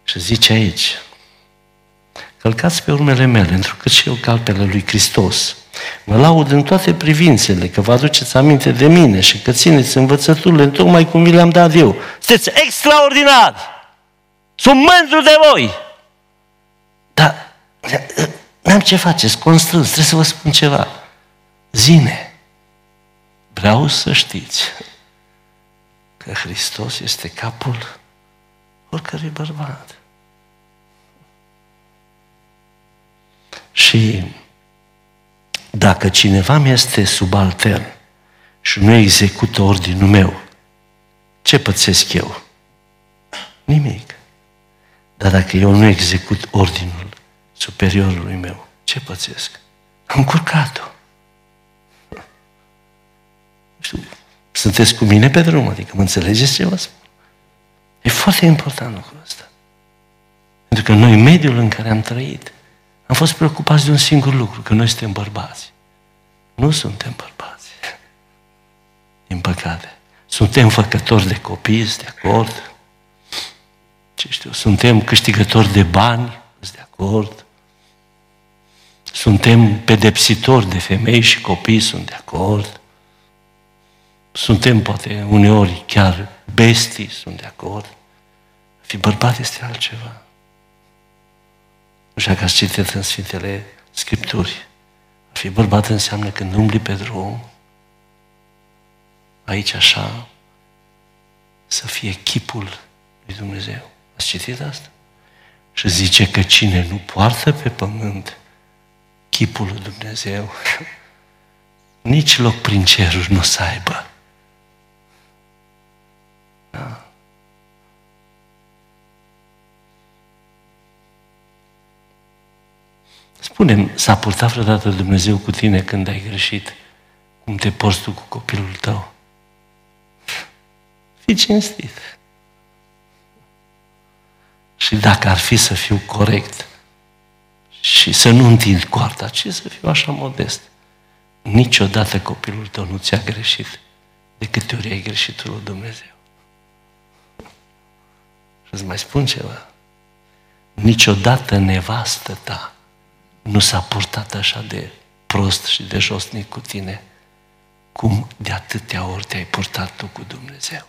Și zice aici, călcați pe urmele mele, întrucât și eu cal pe lui Hristos. Mă laud în toate privințele, că vă aduceți aminte de mine și că țineți învățăturile tocmai cum mi le-am dat eu. Sunteți extraordinari! Sunt mândru de voi! Dar n-am ce faceți, constrâns, trebuie să vă spun ceva. Zine, vreau să știți că Hristos este capul oricărui bărbat. Și dacă cineva mi este subaltern și nu execută ordinul meu, ce pățesc eu? Nimic. Dar dacă eu nu execut ordinul superiorului meu, ce pățesc? Am curcat-o. Știu, sunteți cu mine pe drum, adică mă înțelegeți ce vă spun? E foarte important lucrul ăsta. Pentru că noi, mediul în care am trăit, am fost preocupați de un singur lucru, că noi suntem bărbați. Nu suntem bărbați. Din păcate. Suntem făcători de copii, de acord. Ce știu, suntem câștigători de bani, de acord. Suntem pedepsitori de femei și copii, sunt de acord. Suntem poate uneori chiar bestii, sunt de acord. fi bărbat este altceva. Nu știu dacă ați citit în Sfintele Scripturi. A fi bărbat înseamnă când umbli pe drum, aici așa, să fie chipul lui Dumnezeu. Ați citit asta? Și zice că cine nu poartă pe pământ chipul lui Dumnezeu, nici loc prin ceruri nu o să aibă. Da. Spune-mi, s-a purtat vreodată Dumnezeu cu tine când ai greșit? Cum te porți tu cu copilul tău? Fii cinstit. Și dacă ar fi să fiu corect și să nu întind coarta, ci să fiu așa modest, niciodată copilul tău nu ți-a greșit de câte ori ai greșit lui Dumnezeu. Și îți mai spun ceva. Niciodată nevastă ta nu s-a purtat așa de prost și de josnic cu tine, cum de atâtea ori te-ai purtat tu cu Dumnezeu.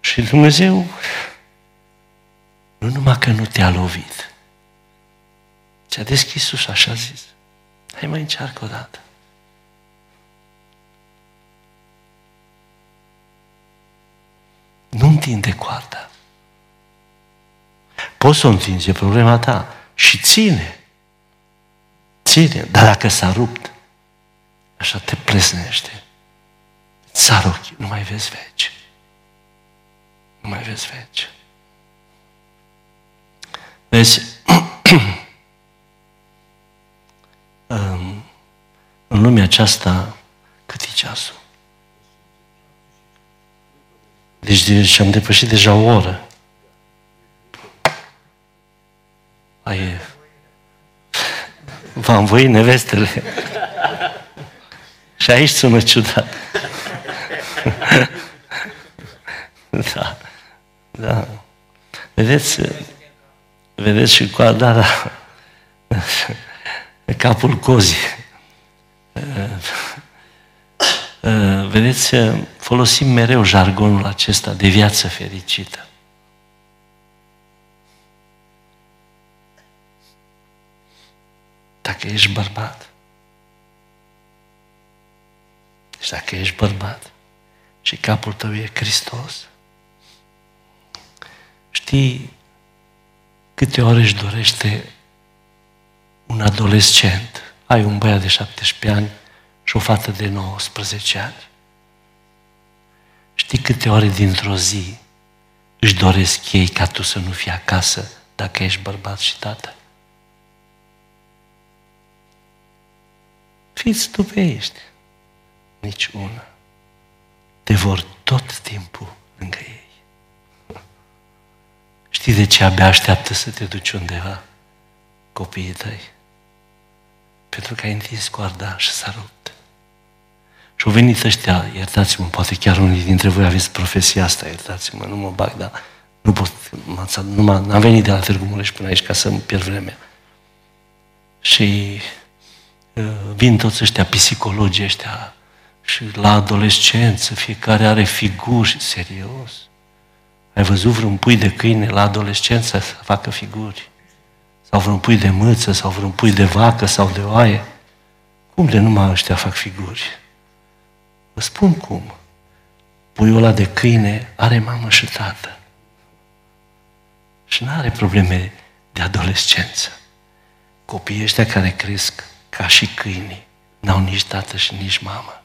Și Dumnezeu nu numai că nu te-a lovit, ți-a deschis ușa așa a zis, hai mai încearcă o dată. Nu întinde coarda. Poți să o întingi, e problema ta. Și ține. Ține. Dar dacă s-a rupt, așa te plesnește. Sar ochii, nu mai vezi veci. Nu mai vezi veci. [COUGHS] Vezi, în lumea aceasta, cât e ceasul? Deci, deci am depășit deja o oră. Ai, v-am voit nevestele. [LAUGHS] Și aici sună ciudat. [LAUGHS] da, da. Vedeți, vedeți și coada, da, capul cozii. Vedeți, folosim mereu jargonul acesta de viață fericită. Dacă ești bărbat. Și dacă ești bărbat și capul tău e Hristos, știi câte ore își dorește un adolescent. Ai un băiat de 17 ani și o fată de 19 ani. Știi câte ore dintr-o zi își doresc ei ca tu să nu fii acasă dacă ești bărbat și tată? Fiți tu pe ești. Nici una. Te vor tot timpul lângă ei. Știi de ce abia așteaptă să te duci undeva? Copiii tăi. Pentru că ai întins coarda și s-a rupt. Și au venit ăștia, iertați-mă, poate chiar unii dintre voi aveți profesia asta, iertați-mă, nu mă bag, dar nu pot, nu m am venit de la Târgu Mureș până aici ca să-mi pierd vremea. Și uh, vin toți ăștia psihologii ăștia și la adolescență fiecare are figuri, serios. Ai văzut vreun pui de câine la adolescență să facă figuri? Sau vreun pui de mâță, sau vreun pui de vacă, sau de oaie? Cum de numai ăștia fac figuri? Vă spun cum. Puiul ăla de câine are mamă și tată. Și nu are probleme de adolescență. Copiii ăștia care cresc ca și câinii, n-au nici tată și nici mamă.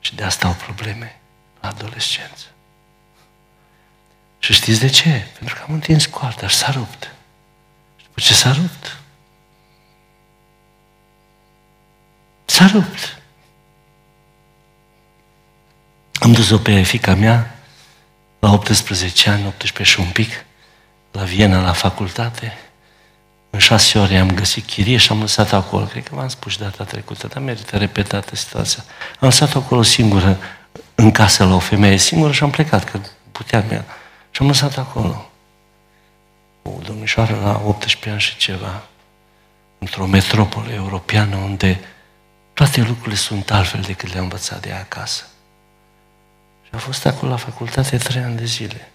Și de asta au probleme la adolescență. Și știți de ce? Pentru că am întins coarda și s-a rupt. Și după ce s-a rupt? S-a rupt. Am dus-o pe fica mea la 18 ani, 18 și un pic, la Viena, la facultate. În șase ore am găsit chirie și am lăsat acolo. Cred că v-am spus și data trecută, dar merită repetată situația. Am lăsat acolo singură, în casă la o femeie singură și am plecat, că putea mea. Și am lăsat acolo. O domnișoară la 18 ani și ceva, într-o metropolă europeană unde toate lucrurile sunt altfel decât le-am învățat de ea acasă. Și a fost acolo la facultate trei ani de zile.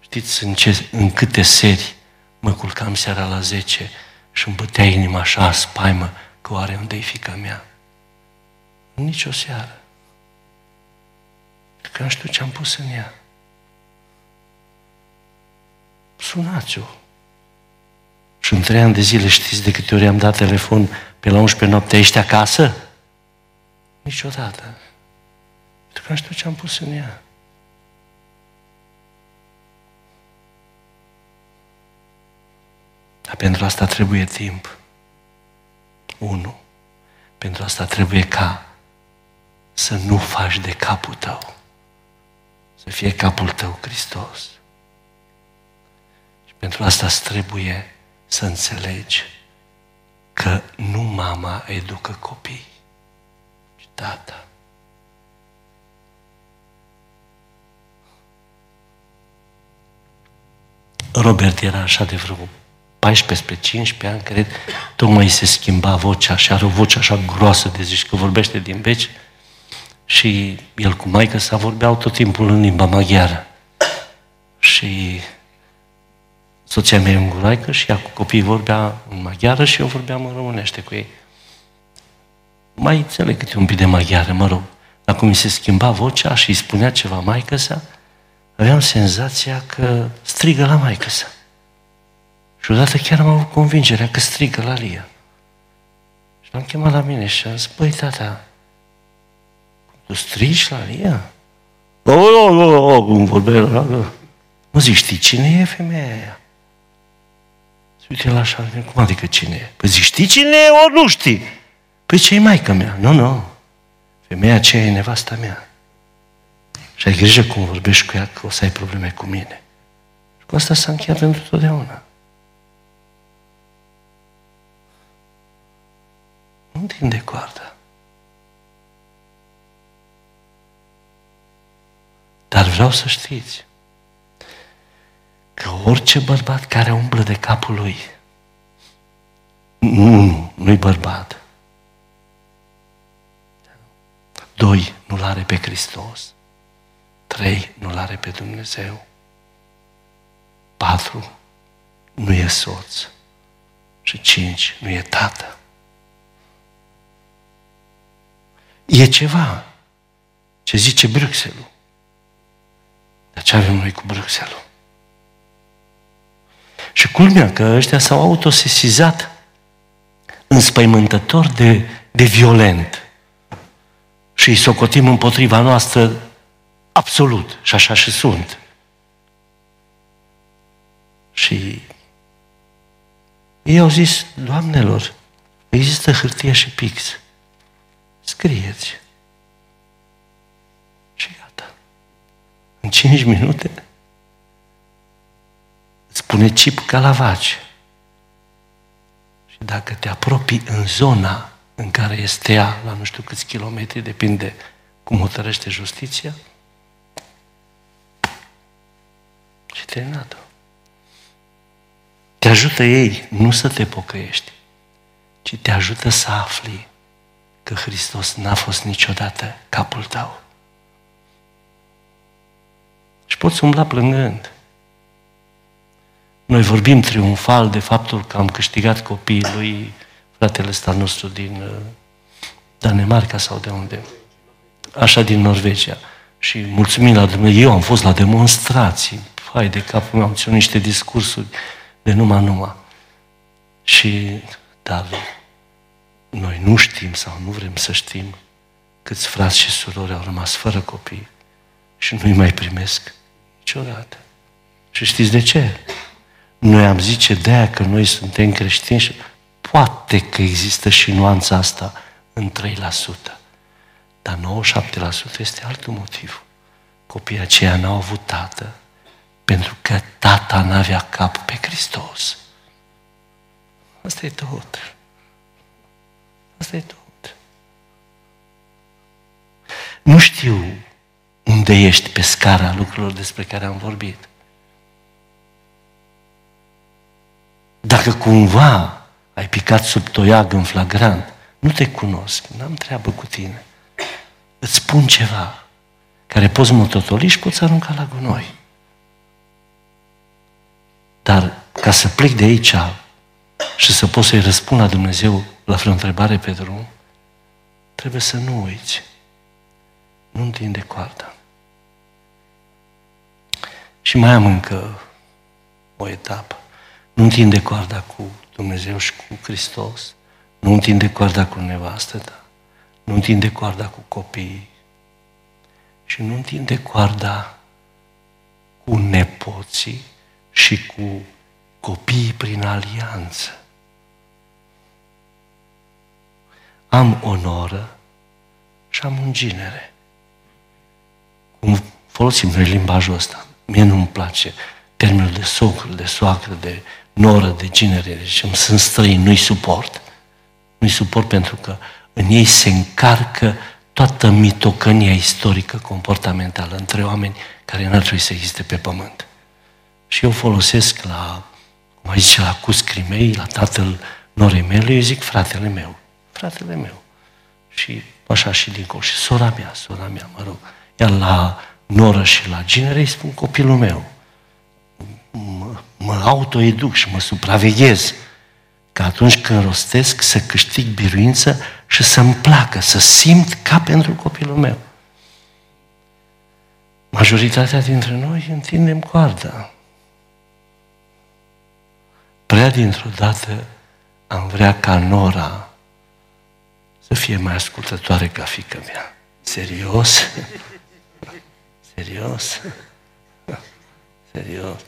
Știți în, ce, în câte seri mă culcam seara la 10 și îmi bătea inima așa, spaimă, că oare unde-i fica mea? Nici o seară. Că nu știu ce am pus în ea. Sunați-o. Și în trei ani de zile știți de câte ori am dat telefon pe la 11 noapte, ești acasă? Niciodată. Pentru că nu știu ce am pus în ea. Dar pentru asta trebuie timp. Unu. Pentru asta trebuie ca să nu faci de capul tău. Să fie capul tău Hristos. Și pentru asta îți trebuie să înțelegi că nu mama educă copii, ci tata. Robert era așa de vreo 14 spre 15 ani, cred, tocmai se schimba vocea și are o voce așa groasă de zici că vorbește din veci și el cu maică sa vorbeau tot timpul în limba maghiară. Și soția mea e unguraică și ea cu copiii vorbea în maghiară și eu vorbeam în românește cu ei. Mai înțeleg câte un pic de maghiară, mă rog. Dar cum mi se schimba vocea și îi spunea ceva maică sa, aveam senzația că strigă la maică sa. Și odată chiar am avut convingerea că strigă la Lia. Și l-am chemat la mine și am zis, băi, tata, tu strigi la Lia? O, o, o, o, cum vorbea la Mă zic, știi cine e femeia aia? Uite la așa, cum adică cine e? Păi zic, știi cine e, ori nu știi? Păi ce-i maică mea? Nu, nu. Femeia aceea e nevasta mea. Și ai grijă cum vorbești cu ea, că o să ai probleme cu mine. Și cu asta s-a încheiat pentru totdeauna. Nu întinde coarda. Dar vreau să știți că orice bărbat care umblă de capul lui, nu, nu, nu-i bărbat. Doi, nu-L are pe Hristos. Trei, nu-L are pe Dumnezeu. Patru, nu e soț. Și cinci, nu e tată. E ceva ce zice Bruxelles. Dar ce avem noi cu Bruxelles? Și culmea că ăștia s-au autosesizat înspăimântător de, de violent. Și îi socotim împotriva noastră absolut. Și așa și sunt. Și ei au zis, doamnelor, există hârtie și pix. Scrieți. Și gata. În cinci minute îți pune chip ca la vaci. Și dacă te apropii în zona în care este ea, la nu știu câți kilometri, depinde cum hotărăște justiția, și terminat Te ajută ei nu să te pocăiești, ci te ajută să afli că Hristos n-a fost niciodată capul tău. Și poți umbla plângând. Noi vorbim triumfal de faptul că am câștigat copiii lui fratele ăsta nostru din uh, Danemarca sau de unde. Așa din Norvegia. Și mulțumim la Dumnezeu. Eu am fost la demonstrații. Hai de capul meu, am ținut niște discursuri de numai numai. Și, dar noi nu știm sau nu vrem să știm câți frați și surori au rămas fără copii și nu-i mai primesc niciodată. Și știți de ce? Noi am zice de aia că noi suntem creștini și poate că există și nuanța asta în 3%. Dar 97% este altul motiv. Copiii aceia n-au avut tată pentru că tata n-avea cap pe Hristos. Asta e tot. Asta e tot. Nu știu unde ești pe scara lucrurilor despre care am vorbit. Dacă cumva ai picat sub toiag în flagrant, nu te cunosc, n-am treabă cu tine. Îți spun ceva care poți mototoli și poți arunca la gunoi. Dar ca să plec de aici și să pot să-i răspund la Dumnezeu la vreo întrebare pe drum, trebuie să nu uiți. Nu întinde coarda. Și mai am încă o etapă. Nu întinde coarda cu Dumnezeu și cu Hristos. Nu întinde coarda cu nevastă ta. Nu întinde coarda cu copiii. Și nu întinde coarda cu nepoții și cu copiii prin alianță. Am onoră și am un ginere. Cum folosim noi limbajul ăsta. Mie nu-mi place termenul de socră, de soacră, de noră, de ginere. Deci îmi sunt străini, nu-i suport. Nu-i suport pentru că în ei se încarcă toată mitocănia istorică comportamentală între oameni care n-ar trebui să existe pe pământ. Și eu folosesc la, cum ai zice, la cuscrii mei, la tatăl norei mele, eu zic fratele meu. Fratele meu. Și așa și dincolo. Și sora mea, sora mea, mă rog. Iar la noră și la ginere îi spun copilul meu. Mă, mă autoeduc și mă supraveghez ca atunci când rostesc să câștig biruință și să-mi placă, să simt ca pentru copilul meu. Majoritatea dintre noi întindem coarda. Prea dintr-o dată am vrea ca Nora să fie mai ascultătoare ca fică mea. Serios? [LAUGHS] Serios? [LAUGHS] Serios?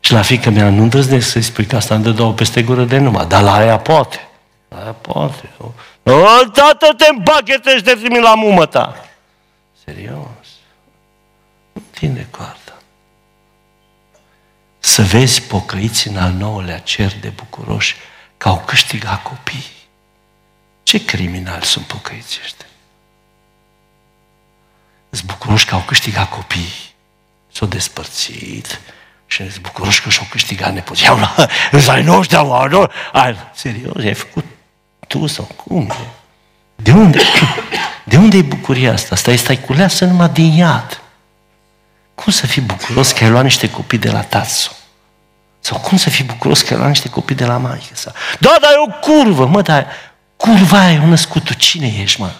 Și la fică mea nu îndrăznesc să-i spui că asta îmi dă două peste gură de numai, dar la aia poate. La aia poate. O, tată, te împachetești de trimit la mumă ta. Serios? Nu tinde coarda. Să vezi pocăiți în al nouălea cer de bucuroși că au câștigat copii. Ce criminali sunt pocăiți ăștia? Îți bucuroși că au câștigat copii. S-au despărțit, și ești bucuroși că și-au câștigat nepoții. Iau la, îți ai noștri, au, ai, serios, ai făcut tu sau cum? De unde? De unde e bucuria asta? Asta este ai culeasă numai din iad. Cum să fii bucuros că ai luat niște copii de la tațul? Sau cum să fii bucuros că ai luat niște copii de la maică sa? Da, dar e o curvă, mă, dar curva aia e născut. Tu cine ești, mă?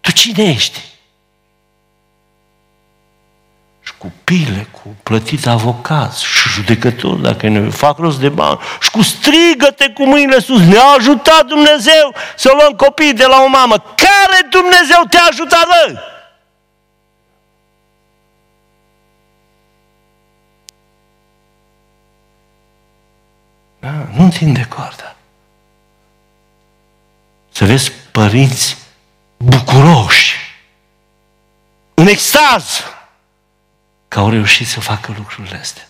Tu cine ești? Cu pile, cu plătit avocați și judecători, dacă ne fac rost de bani, și cu strigăte cu mâinile sus, ne-a ajutat Dumnezeu să luăm copii de la o mamă. Care Dumnezeu te-a ajutat, bă? Da, nu întinde coarda. Să vezi părinți bucuroși, în extaz, că au reușit să facă lucrurile astea.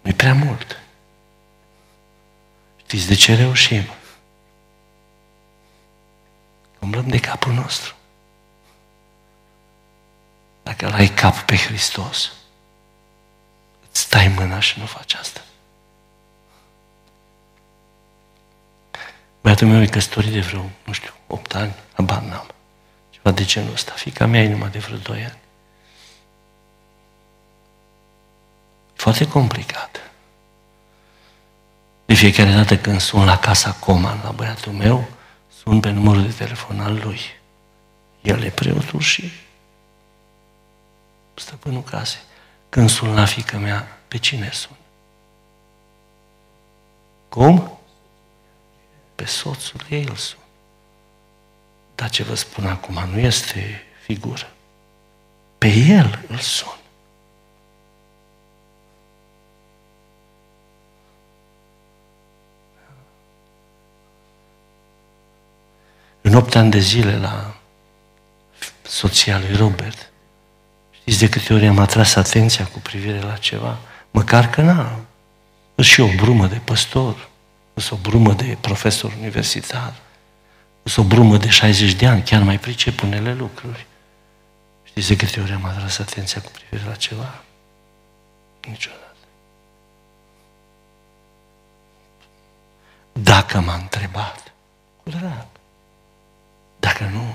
nu prea mult. Știți de ce reușim? Umblăm de capul nostru. Dacă îl ai cap pe Hristos, îți stai mâna și nu faci asta. Băiatul meu e căsătorit de vreo, nu știu, 8 ani, abar n-am. Ceva de genul ăsta. Fica mea e numai de vreo 2 ani. Foarte complicat. De fiecare dată când sun la casa Coman, la băiatul meu, sun pe numărul de telefon al lui. El e preotul și stăpânul casei. Când sun la fică mea, pe cine sun? Cum? Pe soțul ei îl sun. Dar ce vă spun acum nu este figură. Pe el îl sun. În opt ani de zile la soția lui Robert, știți de câte ori am atras atenția cu privire la ceva? Măcar că n-am. și o brumă de păstor, o brumă de profesor universitar, o brumă de 60 de ani, chiar mai pricep unele lucruri. Știți de câte ori am atras atenția cu privire la ceva? Niciodată. Dacă m-a întrebat, cu drag. Dacă nu,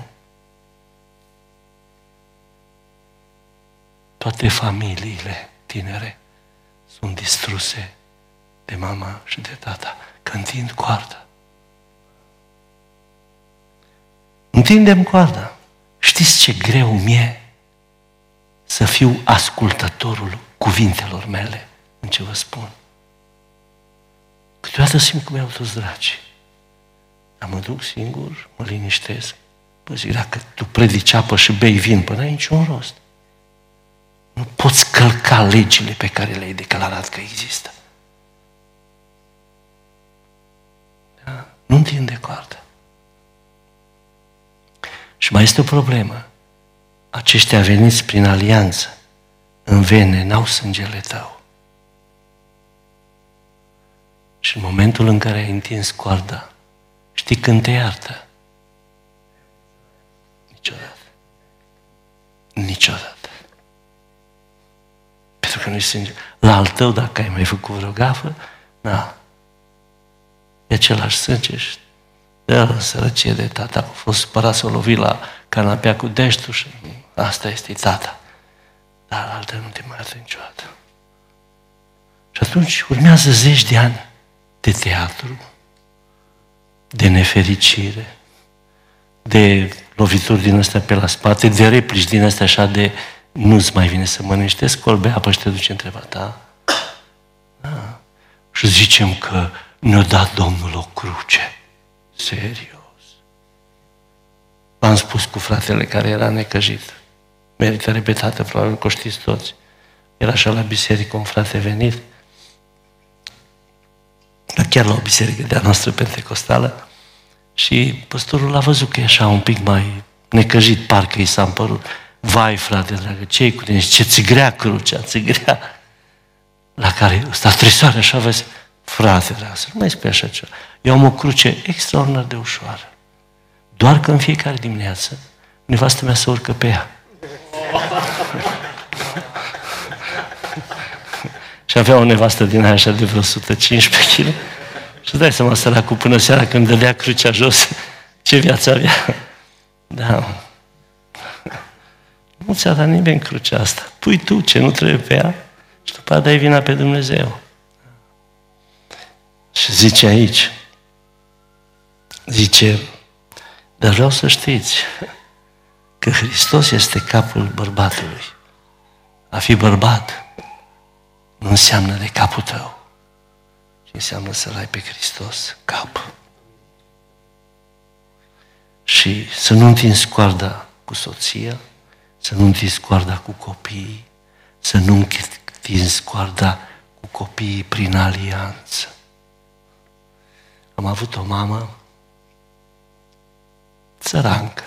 toate familiile tinere sunt distruse de mama și de tata când tind coarda. Întindem coarda. Știți ce greu mi-e să fiu ascultătorul cuvintelor mele în ce vă spun. Câteodată simt cum iau toți dragi. Dar mă duc singur, mă liniștesc. Bă, zic, dacă tu predici apă și bei vin, până ai niciun rost. Nu poți călca legile pe care le-ai declarat că există. Da? Nu întinde coarda. Și mai este o problemă. Aceștia veniți prin alianță, în vene, n-au sângele tău. Și în momentul în care ai întins coarda, Știi când te iartă? Niciodată. Niciodată. Pentru că nu-i sânge. La al tău, dacă ai mai făcut vreo gafă, da. E același sânge și dă sărăcie de tata. A fost supărat să o lovi la canapea cu deștul și asta este tata. Dar altă nu te mai iartă niciodată. Și atunci urmează zeci de ani de teatru, de nefericire, de lovituri din astea pe la spate, de replici din astea așa de nu-ți mai vine să mănânci, te scolbe apă și te duce întreba ta. Da. Și zicem că ne-a dat Domnul o cruce. Serios. Am spus cu fratele care era necăjit. Merită repetată, probabil că o știți toți. Era așa la biserică un frate venit dar chiar la o biserică de-a noastră pentecostală, și păstorul a văzut că e așa un pic mai necăjit, parcă i s-a împărut. Vai, frate dragă, ce cu tine? Ce ți grea crucea, ți grea. La care ăsta tresoare așa vezi, frate dragă, să nu mai spui așa ceva. Eu am o cruce extraordinar de ușoară. Doar că în fiecare dimineață nevastă mea să urcă pe ea. [LAUGHS] Și avea o nevastă din aia așa de vreo 115 kg. Și îți dai seama, săracul, până seara când dădea crucea jos, ce viață avea. Da. Nu ți-a dat nimeni crucea asta. Pui tu ce nu trebuie pe ea și după aceea dai vina pe Dumnezeu. Și zice aici, zice, dar vreau să știți că Hristos este capul bărbatului. A fi bărbat nu înseamnă de capul tău, ci înseamnă să-L ai pe Hristos cap. Și să nu întinzi coarda cu soția, să nu întinzi coarda cu copiii, să nu întinzi coarda cu copiii prin alianță. Am avut o mamă țărancă,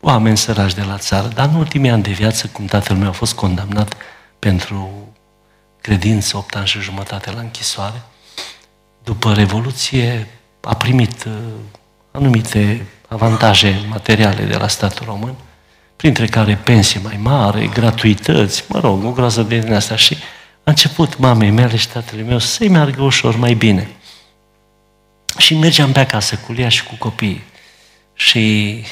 oameni săraci de la țară, dar în ultimii ani de viață, cum tatăl meu a fost condamnat pentru credință, 8 ani și jumătate la închisoare. După Revoluție a primit uh, anumite avantaje materiale de la statul român, printre care pensii mai mare, gratuități, mă rog, o groază de din asta și a început mamei mele și tatălui meu să-i meargă ușor mai bine. Și mergeam pe acasă cu ea și cu copiii. Și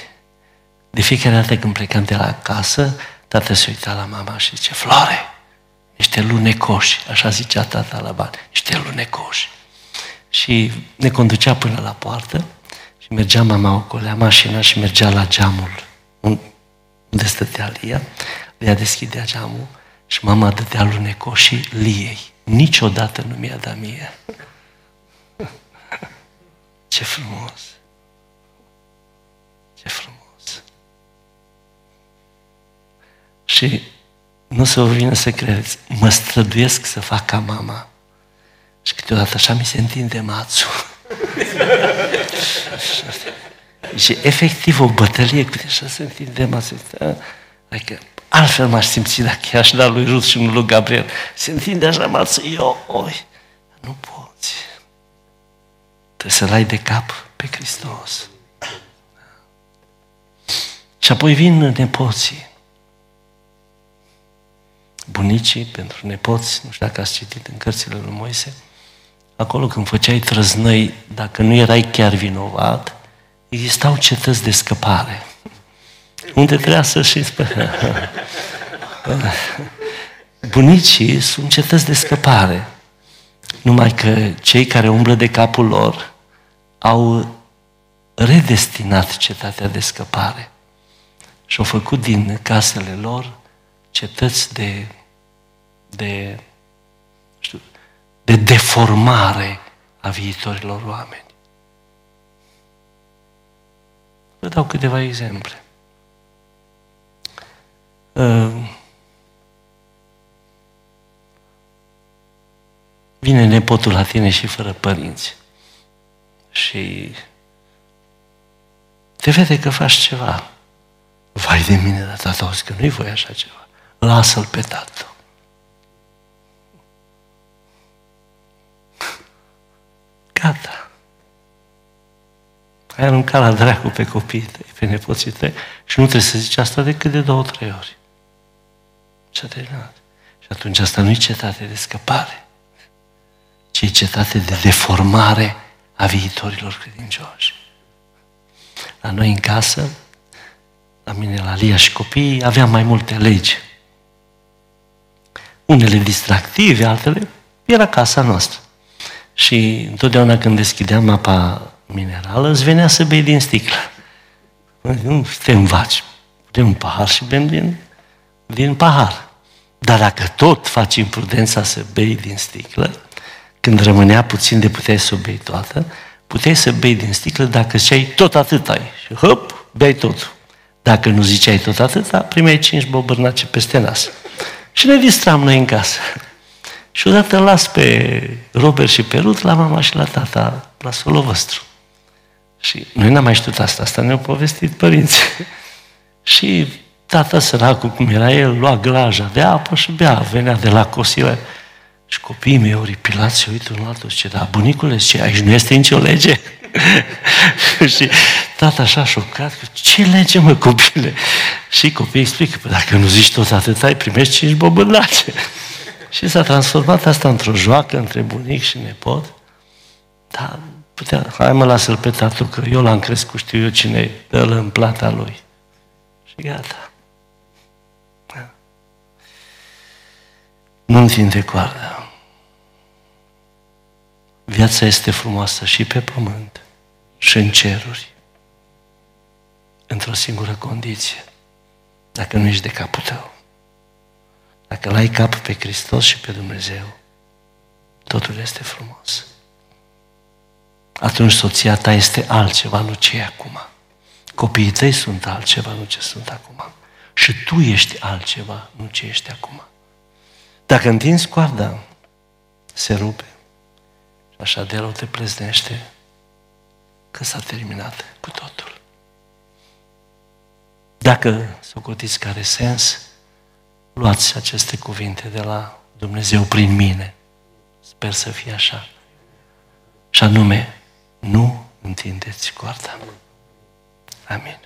de fiecare dată când plecam de la casă, tata se uita la mama și zice, Floare, niște lunecoși, așa zicea tata la bani, niște lunecoși. Și ne conducea până la poartă și mergea mama, ocolea mașina și mergea la geamul unde stătea Lia, Lia deschidea geamul și mama dădea lunecoșii Liei. Niciodată nu mi-a dat mie. Ce frumos! Ce frumos! Și nu să vă vină să credeți, mă străduiesc să fac ca mama. Și câteodată așa mi se întinde mațul. [LAUGHS] și efectiv o bătălie cu așa se întinde mațul. Adică altfel m-aș simți dacă i-aș da lui Ruth și nu lui Gabriel. Se întinde așa mațul, eu, oi, nu poți. Trebuie să-L ai de cap pe Hristos. Și apoi vin nepoții. Bunicii pentru nepoți, nu știu dacă ați citit în cărțile lui Moise, acolo când făceai trăznăi, dacă nu erai chiar vinovat, existau cetăți de scăpare. Unde trebuia să și spune. [LAUGHS] Bunicii sunt cetăți de scăpare. Numai că cei care umblă de capul lor au redestinat cetatea de scăpare și au făcut din casele lor cetăți de, de, știu, de deformare a viitorilor oameni. Vă dau câteva exemple. Uh, vine nepotul la tine și fără părinți și te vede că faci ceva. Vai de mine, dar tata, auzi că nu-i voi așa ceva. Lasă-l pe tată. Gata. Ai aruncat la dracu pe copiii tăi, pe nepoții tăi și nu trebuie să zici asta decât de două, trei ori. Și a terminat. Și atunci asta nu e cetate de scăpare, ci e cetate de deformare a viitorilor credincioși. La noi în casă, la mine, la Lia și copiii, aveam mai multe legi. Unele distractive, altele, era casa noastră. Și întotdeauna când deschideam apa minerală, îți venea să bei din sticlă. Nu te învaci. De un pahar și bem din, din pahar. Dar dacă tot faci imprudența să bei din sticlă, când rămânea puțin de puteai să o bei toată, puteai să bei din sticlă dacă ziceai tot atât ai. Și hop, bei tot. Dacă nu ziceai tot atâta, primeai cinci bobărnace peste nas. Și ne distram noi în casă. Și odată las pe Robert și pe Ruth la mama și la tata, la solul vostru. Și noi n-am mai știut asta, asta ne-au povestit părinții. [LAUGHS] și tata săracul, cum era el, lua glaja de apă și bea, venea de la cosile. Și copiii mei oripilați se uită unul altul și zice, da, bunicule, zice, aici nu este nicio lege? [LAUGHS] și tata așa șocat, ce lege, mă, copile? Și copiii explică, păi dacă nu zici tot atât, ai primești cinci bobânace. [LAUGHS] și s-a transformat asta într-o joacă între bunic și nepot. Dar putea, hai mă lasă-l pe tatu, că eu l-am crescut, știu eu cine dă în plata lui. Și gata. Nu întinde coarda. Viața este frumoasă și pe pământ și în ceruri. Într-o singură condiție. Dacă nu ești de capul tău. Dacă l-ai cap pe Hristos și pe Dumnezeu, totul este frumos. Atunci soția ta este altceva, nu ce e acum. Copiii tăi sunt altceva, nu ce sunt acum. Și tu ești altceva, nu ce ești acum. Dacă întinzi coarda, se rupe. Și așa de rău te pleznește că s-a terminat cu totul. Dacă socotiți care sens, luați aceste cuvinte de la Dumnezeu prin mine. Sper să fie așa. Și anume, nu întindeți coarda. Amin.